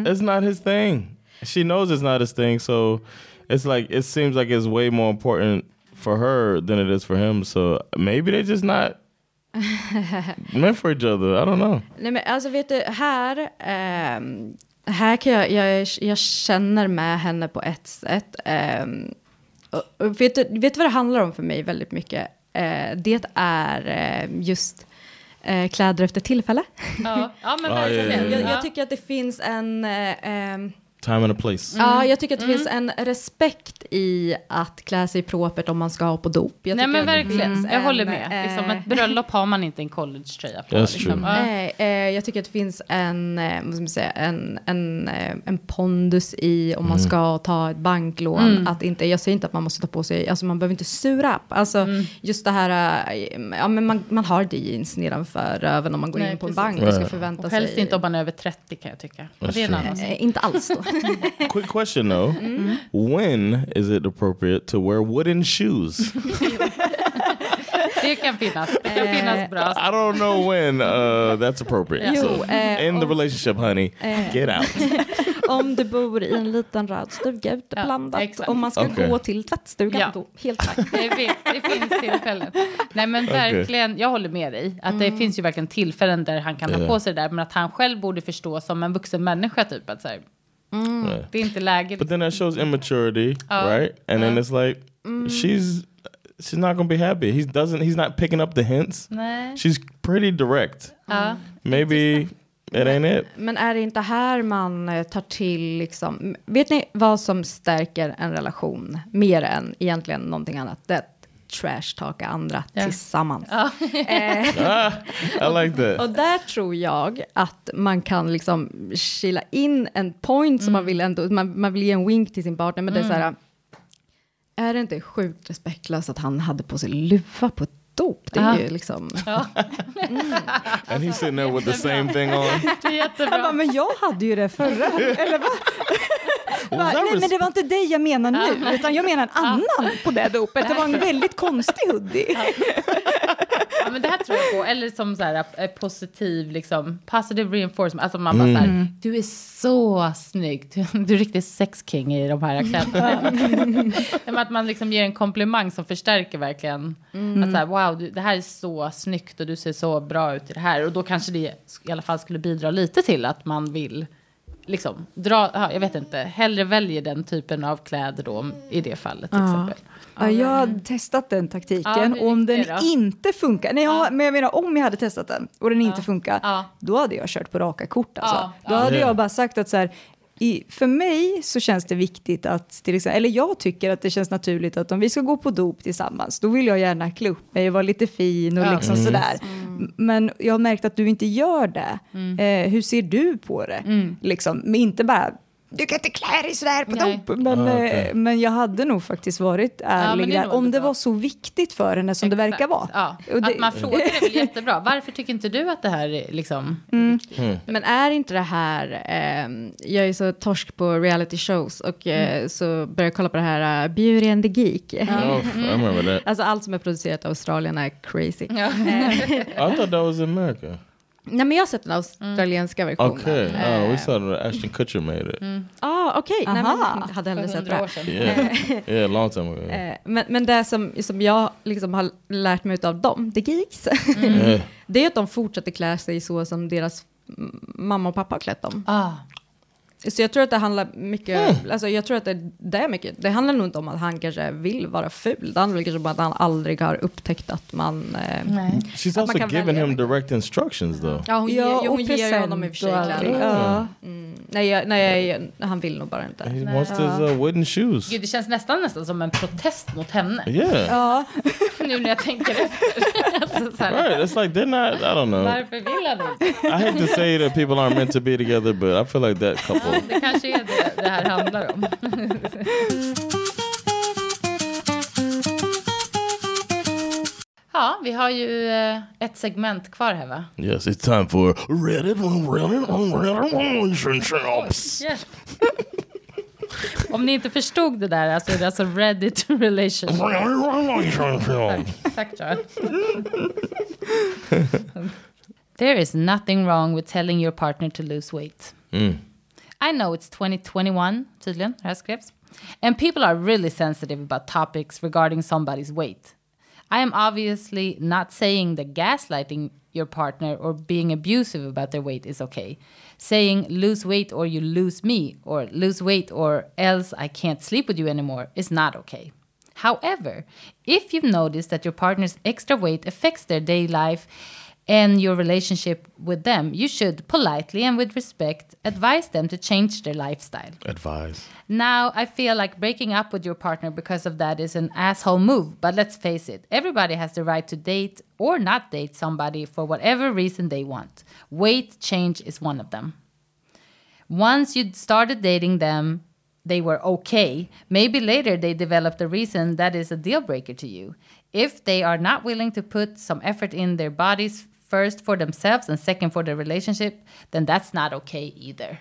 It's not his thing. She knows it's not his thing, so it's like it seems like it's way more important for her than it is for him. So maybe they're just not meant for each other. I don't know. Nej men alltså vet du, här, ehm, här kan jag, jag, jag känner med henne på ett sätt. ehm, och, och vet, du, vet du vad det handlar om för mig väldigt mycket? Eh, det är eh, just eh, kläder efter tillfälle. Ja, ja men Ja, ja, ja, verkligen. ja. Jag, jag tycker att det finns en... ehm, Time and a place. Ja, jag tycker att det finns en respekt i att klä sig propert om man ska ha på dop. Jag Nej men verkligen, finns jag håller en, med. Liksom, eh, ett bröllop har man inte en collegetröja på. That's liksom. true. Nej, eh, jag tycker att det finns en, eh, vad ska man säga, en, en, en pondus i om man ska ta ett banklån. Att inte, jag säger inte att man måste ta på sig, alltså man behöver inte sura upp. Alltså just det här, ja men man, man har jeans nedanför röven om man går Nej, in på en precis. bank och ska förvänta Och helst sig. inte om man är över 30 kan jag tycka. En inte alls då. Quick question though: When is it appropriate to wear wooden shoes? Det kan finnas. Det kan finnas bra. I don't know when uh, that's appropriate. Jo, so, eh, in the om- relationship, honey, get out. om du bor i en liten röd stuga ute Ja, blandat. exakt. om man ska Okej. gå till tvättstugan Ja. då, helt klart. Det, finns, det finns tillfällen. Nej men verkligen, jag håller med dig. Att det finns ju verkligen tillfällen där han kan ha Ja. på sig det där. Men att han själv borde förstå som en vuxen människa typ. Att så här, Yeah. det är inte läge. But then that shows immaturity, Oh. right? And then it's like she's she's not gonna be happy. He doesn't. He's not picking up the hints. Nej. She's pretty direct. Ja. Maybe it ain't it. Men är det inte här man eh, tar till, liksom, vet ni vad som stärker en relation mer än egentligen någonting annat? Det trash-talka andra Ja. tillsammans. Ah, I like that. Och där tror jag att man kan liksom kila in en point som man vill ändå, man, man vill ge en wink till sin partner, men det är så här, är det inte sjukt respektlöst att han hade på sig luva på ett dop? Det är Ja. ju liksom... And he's sitting there with the same thing on. Han jättebra. bara, men jag hade ju det förra. Eller va? Nej, men det var inte dig jag menar nu, utan jag menar en annan på det dopet. Det var en väldigt konstig hoodie. Ja, men det här tror jag på. Eller som så här, eh, positiv, liksom, positive reinforcement. Alltså man bara så här, du är så snygg. Du, du är riktigt sexking i de här kläderna. Men att man liksom ger en komplimang som förstärker verkligen. Att så här, wow, du, det här är så snyggt och du ser så bra ut i det här. Och då kanske det i alla fall skulle bidra lite till att man vill liksom dra, ja, jag vet inte, hellre väljer den typen av kläder då i det fallet till exempel. Ja, jag har testat den taktiken Ja, och om den då? inte funkar, nej, jag, men jag menar om jag hade testat den och den inte funkar, Ja. då hade jag kört på raka kort alltså. Ja, Då ja. hade Ja. jag bara sagt att så här, i, för mig så känns det viktigt att, till exempel, eller jag tycker att det känns naturligt att om vi ska gå på dop tillsammans, då vill jag gärna klä upp mig och vara lite fin och Ja. liksom sådär. M- Men jag har märkt att du inte gör det. Eh, hur ser du på det? Liksom, men inte bara du kan inte klä dig sådär på Nej. dop. Men, Ah, okej. eh, men jag hade nog faktiskt varit ärlig men det är där. Om det var så viktigt för henne som det Exakt. verkar vara. Ja. Och det- Att man frågar är väl jättebra. Varför tycker inte du att det här är liksom... Men är inte det här, ehm, jag är så torsk på reality shows och eh, så börjar jag kolla på det här uh, Beauty and the Geek. That. Alltså allt som är producerat av Australien är crazy. Ja. I thought that was America. Nej men jag har sett den australienska versionen. Okay. Eh, Oh, we saw that Ashton Kutcher made it. ah, okej. Nej, men hade hellre För sett det. Yeah, yeah, long time ago. Eh, Men, men det som, som jag liksom har lärt mig av dem, the geeks, Yeah. det är att de fortsätter klä sig så som deras mm, mamma och pappa har klätt dem. Ah. Så jag tror att det handlar mycket, alltså jag tror att det, det är mycket, det handlar nog inte om att han kanske vill vara ful, det handlar kanske om att han aldrig har upptäckt att man... Eh, Nej. She's man also kan giving him direct instructions though. Ja, hon, Ja, och hon ger honom i och för sig kläder. Mm. Nej, nej han vill nog bara inte. He wants his uh, wooden shoes. Gud, det känns nästan, nästan som en protest mot henne. Yeah. Ja, Nu när jag tänker efter. alltså, Right. It's like they're not. I don't know. Varför vill han inte? I hate to say that people aren't meant to be together, but I feel like that couple. Det kanske är det det här handlar om. Ja, vi har ju eh, ett segment kvar här va? Yes, it's time for Reddit, relationships. Yes. Om ni inte förstod det där, alltså, är det alltså Reddit relationship. Reddit relationships. Tack Charles. There is nothing wrong with telling your partner to lose weight. Mm. I know it's 2021, tydligen, det. And people are really sensitive about topics regarding somebody's weight. I am obviously not saying that gaslighting your partner or being abusive about their weight is okay. Saying lose weight or you lose me or lose weight or else I can't sleep with you anymore is not okay. However, if you've noticed that your partner's extra weight affects their daily life and your relationship with them, you should politely and with respect advise them to change their lifestyle. Advise. Now, I feel like breaking up with your partner because of that is an asshole move, but let's face it, everybody has the right to date or not date somebody for whatever reason they want. Weight change is one of them. Once you started dating them, they were okay. Maybe later they developed a reason that is a deal breaker to you. If they are not willing to put some effort in their bodies, first for themselves and second for the relationship, then that's not okay either.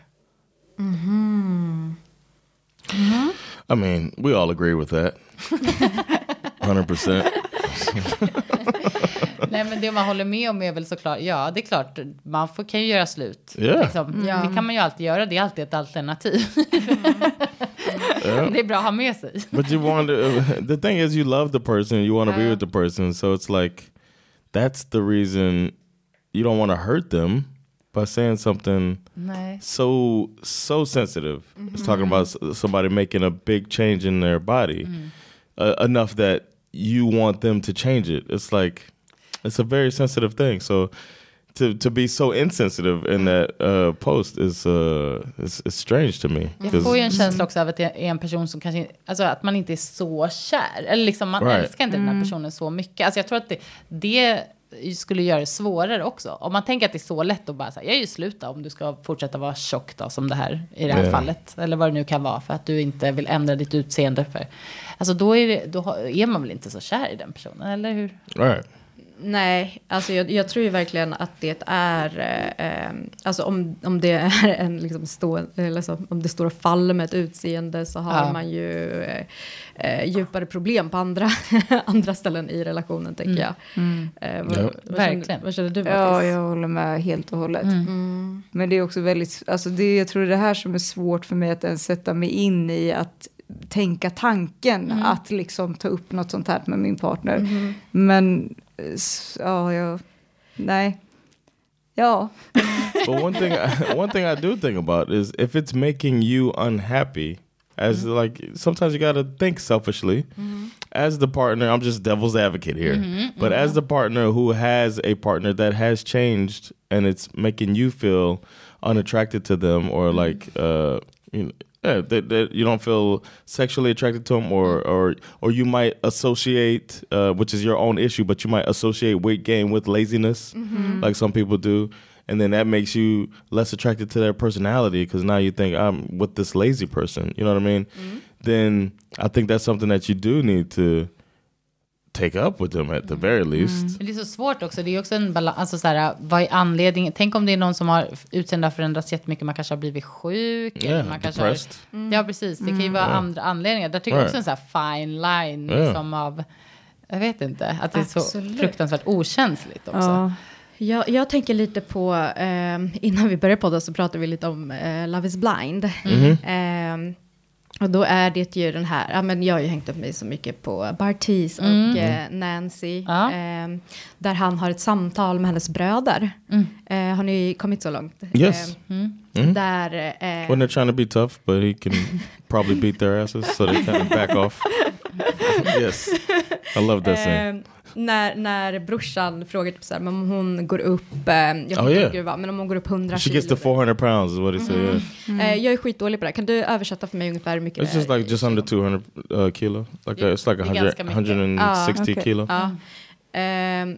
I mean, we all agree with that. Hundred percent. Nej, men det man håller med om är väl såklart, ja, det är klart, man får, kan ju göra slut. Ja. Liksom. Ja. Det kan man ju alltid göra, det är alltid ett alternativ. Det är bra att ha med sig. But you want to. the thing is, you love the person. You want to be Yeah. with the person. So it's like that's the reason you don't want to hurt them by saying something Nej. so so sensitive. It's talking about somebody making a big change in their body uh, enough that you want them to change it. It's like it's a very sensitive thing. So to to be so insensitive in that uh, post is uh is, is strange to me. Jag får ju en känsla också av att det är en person som kanske, alltså att man inte är så kär. Eller liksom man Right. älskar inte den här personen så mycket. Alltså jag tror att det, det skulle göra det svårare också. Om man tänker att det är så lätt att bara säga, jag är ju slut då, om du ska fortsätta vara tjock då, som det här i det här Ja. fallet. Eller vad det nu kan vara, för att du inte vill ändra ditt utseende. För, alltså då är, det, då är man väl inte så kär i den personen, eller hur? right. Nej, alltså jag, jag tror ju verkligen att det är, eh, eh, alltså om, om det är en liksom stå, eller så, om det står och faller med ett utseende så har Ja. man ju eh, eh, djupare problem på andra, andra ställen i relationen, tänker jag. Eh, vad, Ja. vad, Verkligen. känner, vad känner du, Ja, Mattis? jag håller med helt och hållet. Mm. Men det är också väldigt, alltså det, jag tror det är det här som är svårt för mig att ens sätta mig in i att tänka tanken att liksom ta upp något sånt här med min partner. Men ja, jag, nej. Ja, but one thing, one thing I do think about is if it's making you unhappy, as mm-hmm. like sometimes you gotta think selfishly. Mm-hmm. As the partner, I'm just devil's advocate here, mm-hmm, but as the partner who has a partner that has changed and it's making you feel unattracted to them or like uh, you know. Yeah, that, that you don't feel sexually attracted to them, or or or you might associate, uh, which is your own issue, but you might associate weight gain with laziness, like some people do, and then that makes you less attracted to their personality because now you think I'm with this lazy person. You know what I mean? Then I think that's something that you do need to take up with them at the very least. Men det är så svårt också. Det är också en balans. Alltså så här, vad är anledningen? Tänk om det är någon som har utseende har förändrats jättemycket. Man kanske har blivit sjuk. eller Yeah, man kanske har, depressed. Ja, precis. Det kan ju vara andra anledningar. Där tycker jag också en Right. så här fine line Yeah. liksom av, jag vet inte, att det är så Absolut. fruktansvärt okänsligt också. ja. Jag, jag tänker lite på, eh, innan vi började podda så pratade vi lite om eh, Love is blind. Eh, och då är det ju den här, ja men jag har ju hängt upp mig så mycket på Bartis och eh, Nancy. Ja. Eh, där han har ett samtal med hennes bröder. Eh, har ni kommit så långt? Yes. Eh, Där... Eh, When they're trying to be tough, but he can probably beat their asses, so they kind of back off. yes, I love that scene. Eh, när, när brorsan frågar typ så här, men om hon går upp, eh, jag Oh, inte yeah. var, men om hon går upp 100 She kilo. gets to 400 pounds, is what he said. Yeah. Eh, jag är skitdålig på det, kan du översätta för mig ungefär hur mycket It's det just är like just under 200 uh, kilo. Like uh, it's like Det är 100, ganska mycket. 160 Ah, okej. kilo. Ja. Ehm,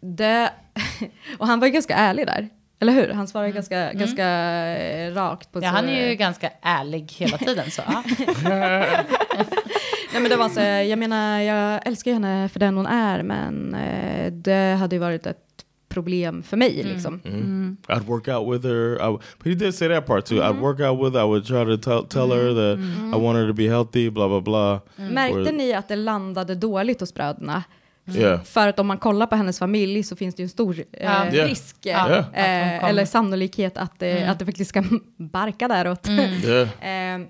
det, och han var ju ganska ärlig där. Eller hur? Han svarade ganska, ganska eh, rakt på Ja, så- han är ju ganska ärlig hela tiden. Så. Nej men det var så, jag menar jag älskar henne för den hon är men eh, det hade ju varit ett problem för mig liksom. I'd work out with her. I, but he did say that part too. I'd work out with her. I would try to tell, tell her that I want her to be healthy, blah, blah, blah. Märkte Or- ni att det landade dåligt hos bröderna? Yeah. För att om man kollar på hennes familj så finns det ju en stor eh. Yeah. risk, eh, Yeah. eh, kommer. eller sannolikhet att, det att det faktiskt ska barka däråt. Yeah. Eh,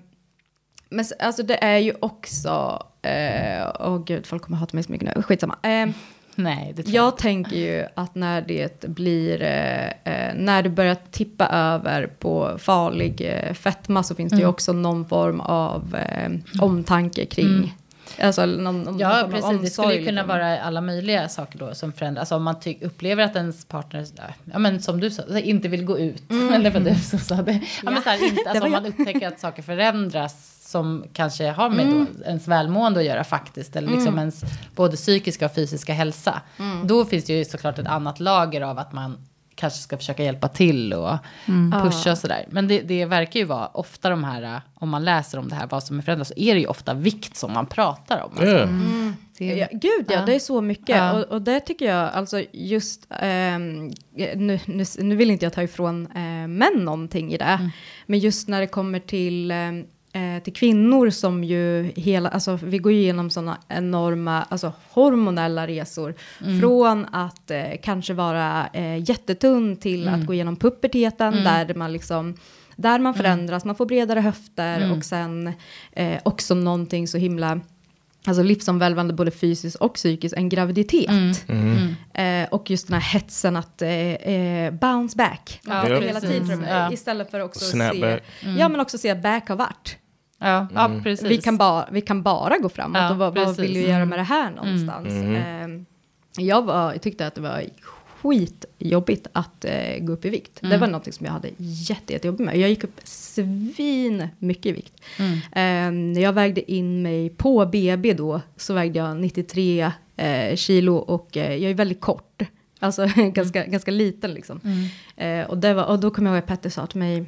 men alltså det är ju också, eh, åh gud, folk kommer hata mig så mycket nu, skitsamma. Eh, Nej, det jag jag tänker ju att när det blir, eh, eh, när det börjar tippa över på farlig eh, fetma så finns det ju också någon form av eh, omtanke kring, alltså någon, någon Ja, av precis. Det skulle kunna liksom. vara alla möjliga saker då som förändras. Alltså om man ty- upplever att ens partner, ja men som du sa, inte vill gå ut. Eller vad du som sa det. Ja, men så här, inte, alltså om man upptäcker att saker förändras som kanske har med då ens välmående att göra faktiskt. Eller liksom ens både psykiska och fysiska hälsa. Då finns det ju såklart ett annat lager av att man kanske ska försöka hjälpa till och pusha och sådär. Men det, det verkar ju vara ofta de här, om man läser om det här, vad som är förändrat, så är det ju ofta vikt som man pratar om. Alltså, Yeah. det, Ja, gud ja, Ja. det är så mycket. Ja. Och, och det tycker jag, alltså just, ehm, nu, nu, nu vill inte jag ta ifrån eh, män någonting i det, Mm. men just när det kommer till, ehm, eh, till kvinnor som ju hela, alltså vi går ju igenom sådana enorma, alltså hormonella resor. Mm. Från att eh, kanske vara eh, jättetunn till Mm. att gå igenom puberteten, där man liksom där man förändras, man får bredare höfter Mm. och sen eh, också någonting så himla alltså livsomvälvande både fysiskt och psykiskt, en graviditet. Mm. Eh, och just den här hetsen att eh, eh, bounce back. Ja, Att Ja. hela tiden, Ja. Istället för också Snap se, back. ja men också se back har varit. Ja, ja precis. Vi kan, ba, vi kan bara gå framåt Ja, och vad, vad vill vi göra med det här någonstans? Eh, jag, var, jag tyckte att det var skitjobbigt att eh, gå upp i vikt. Det var något som jag hade jätte, jättejobbigt med. Jag gick upp svin mycket i vikt. Eh, när jag vägde in mig på BB då så vägde jag 93 eh, kilo och eh, jag är väldigt kort. Alltså ganska, ganska liten liksom. Eh, och, det var, och då kommer jag ihåg att Petter sa till mig,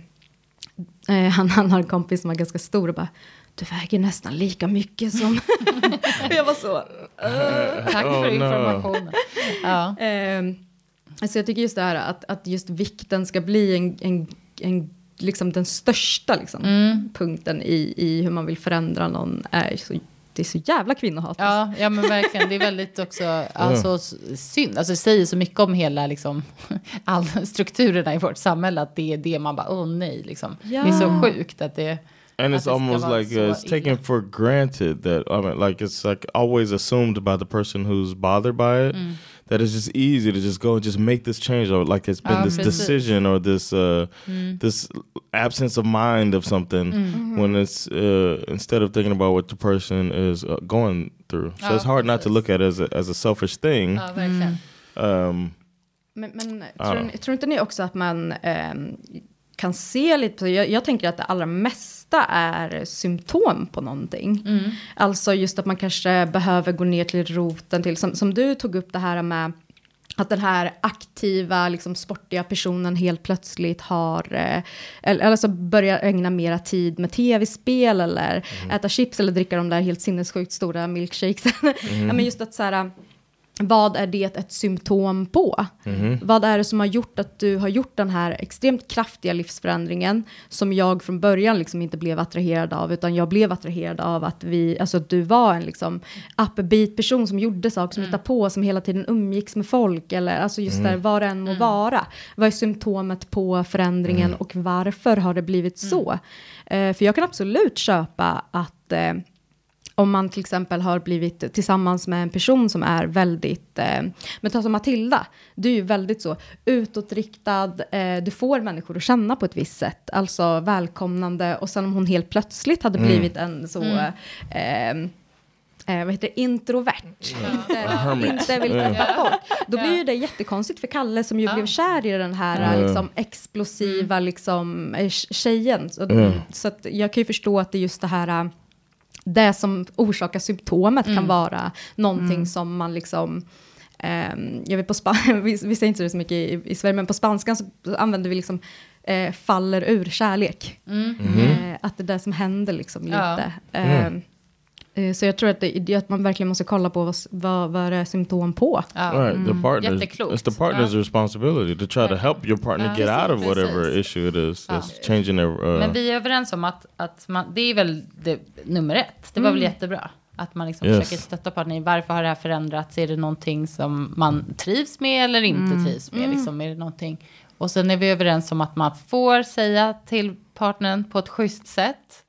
eh, han, han har en kompis som är ganska stor och bara, du väger nästan lika mycket som... jag var så... Tack Oh, för no. informationen. Ja. Eh, alltså jag tycker just det här att, att just vikten ska bli en, en, en liksom den största liksom, Mm. punkten i, i hur man vill förändra någon är så, det är så jävla kvinnohatiskt. Ja, ja, men verkligen. Det är väldigt också alltså, synd. Alltså, det säger så mycket om hela liksom, all strukturerna i vårt samhälle. Att det är det man bara, åh nej, liksom. Det är så sjukt att det... and it's almost like uh, it's taken for granted that I mean, like it's like always assumed by the person who's bothered by it Mm. That it's just easy to just go and just make this change, or like it's been Ja, this precis. decision or this uh, Mm. this absence of mind of something when it's uh, instead of thinking about what the person is uh, going through. So Ja, it's hard not to look at it as a, as a selfish thing. Ja, verkligen. Um, Men, men Ja. tror, ni- tror inte ni också att man ehm, kan se lite på, jag, jag tänker att det allra mesta är symptom på någonting. Alltså just att man kanske behöver gå ner till roten till, som, som du tog upp det här med att den här aktiva, liksom sportiga personen helt plötsligt har, eh, eller alltså börjar ägna mera tid med tv-spel eller äta chips eller dricka de där helt sinnessjukt stora milkshakesen. ja, men just att så här, vad är det ett symptom på? Vad är det som har gjort att du har gjort den här extremt kraftiga livsförändringen som jag från början liksom inte blev attraherad av, utan jag blev attraherad av att, vi, alltså att du var en liksom upbeat person som gjorde saker, som hittade på, som hela tiden umgicks med folk, eller alltså just där, vad det än må vara. Vad är symptomet på förändringen och varför har det blivit så? Eh, för jag kan absolut köpa att eh, om man till exempel har blivit tillsammans med en person som är väldigt, eh, men ta som Matilda, du är ju väldigt så utåtriktad, eh, du får människor att känna på ett visst sätt, alltså välkomnande, och sen om hon helt plötsligt hade blivit en så, eh, eh, vad heter det, introvert, inte, inte vill träffa folk, då blir ju det jättekonstigt för Kalle som ju blev kär i den här liksom, explosiva liksom, eh, tjejen. Så, så att jag kan ju förstå att det är just det här, eh, det som orsakar symptomet kan vara någonting som man liksom ehm, jag vet på span- vi, vi säger inte det så mycket i, i Sverige, men på spanskan så använder vi liksom eh, faller ur kärlek. Eh, att det är det som händer liksom Ja. lite. Ehm, eh, så jag tror att, det, att man verkligen måste kolla på vad, vad, vad det är symptom på. Ja. Right, the partners. Jätteklokt. It's the partner's responsibility to try to help your partner Ja, get out of precis. whatever issue it is that's changing their. Uh, Men vi är överens om att, att man, det är väl det, nummer ett. Det var väl jättebra. Att man liksom Yes. försöker stötta partnern. i Varför har det här förändrats? Är det någonting som man trivs med eller inte trivs med? Liksom, är det någonting? Och sen är vi överens om att man får säga till partnern på ett schysst sätt.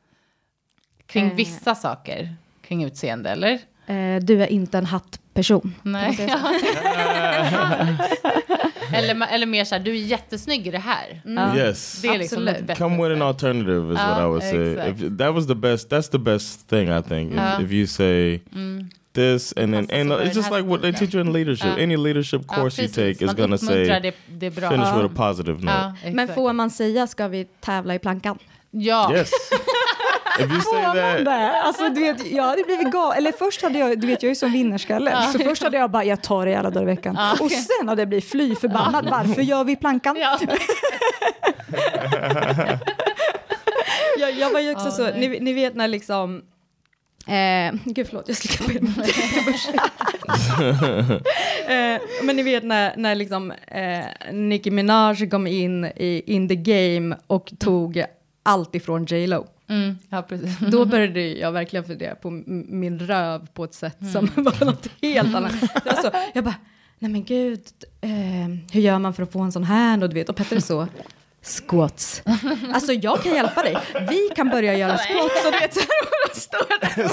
Kring Eh. vissa saker. Kring utseende, eller? Eh, du är inte en hattperson. Nej. eller, eller mer så här, du är jättesnygg i det här. yes. Det är liksom bättre Come with an alternative is what I would say. If that was the best, that's the best thing I think. If, Ja. if you say this and then Passar and it's just like what they teach you in leadership. Ja. Any leadership Ja, course you take is gonna say det, det finish ja. with a positive note. Ja, Men får man säga ska vi tävla i plankan? Ja. Yes. Det, alltså, du vet, jag hade blivit gal. Eller först hade jag, du vet jag är ju som vinnarskalle. Så först hade jag bara, jag tar det alla dagar i veckan. Och sen hade jag blivit fly förbannad. Varför gör vi plankan? Ja. jag, jag var ju också så, ni, ni vet när liksom Eh, gud förlåt, jag slickar på eh, Men ni vet när, när liksom, eh, Nicki Minaj kom in i In the Game och tog allt ifrån J Lo. Mm, ja, precis. Då började jag verkligen fundera på min röv på ett sätt som var något helt annat. Det var så, jag bara, nej men gud, eh, hur gör man för att få en sån här? Och, du vet, och Petter är så, squats. Alltså jag kan hjälpa dig. Vi kan börja göra squats. Och, du vet, står där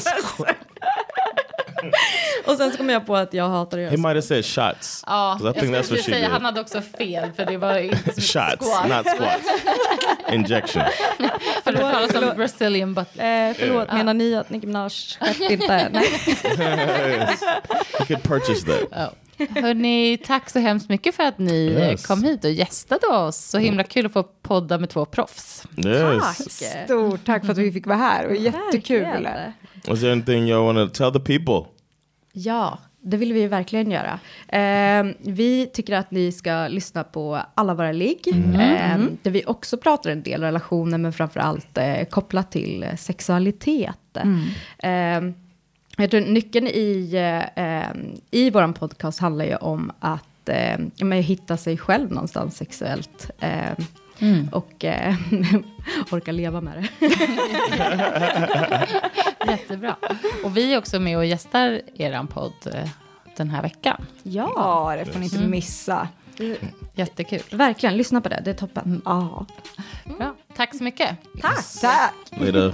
och sen så kom jag på att jag hatar att göra he might have said shots. Ja, I jag think that's what she säga, did. han hade också fel, för det var inte Shots, squat. not squats. Injection. För det talas om Brazilian butt. Eh, förlåt, menar ni att Nicki Minaj skämt inte? Nej. yes. You could purchase that. Ja. Hörni, tack så hemskt mycket för att ni Yes. kom hit och gästade oss. Så himla kul att få podda med två proffs. Yes. Stort tack för att vi fick vara här. Och jättekul. Verkligen. Was there anything y'all want to tell the people? Ja, det vill vi ju verkligen göra. Eh, vi tycker att ni ska lyssna på alla våra ligg, eh, där vi också pratar en del relationer, men framför allt eh, kopplat till eh, sexualitet. Eh, jag tror nyckeln i, eh, i vår podcast handlar ju om att eh, hitta sig själv någonstans sexuellt. Eh, Och eh, orka leva med det. Jättebra. Och vi är också med och gästar er podd eh, den här veckan. ja, det får ni inte missa. Jättekul. verkligen. Lyssna på det, det är toppen. Ja. Bra. Tack så mycket. Tack! Tack! Later.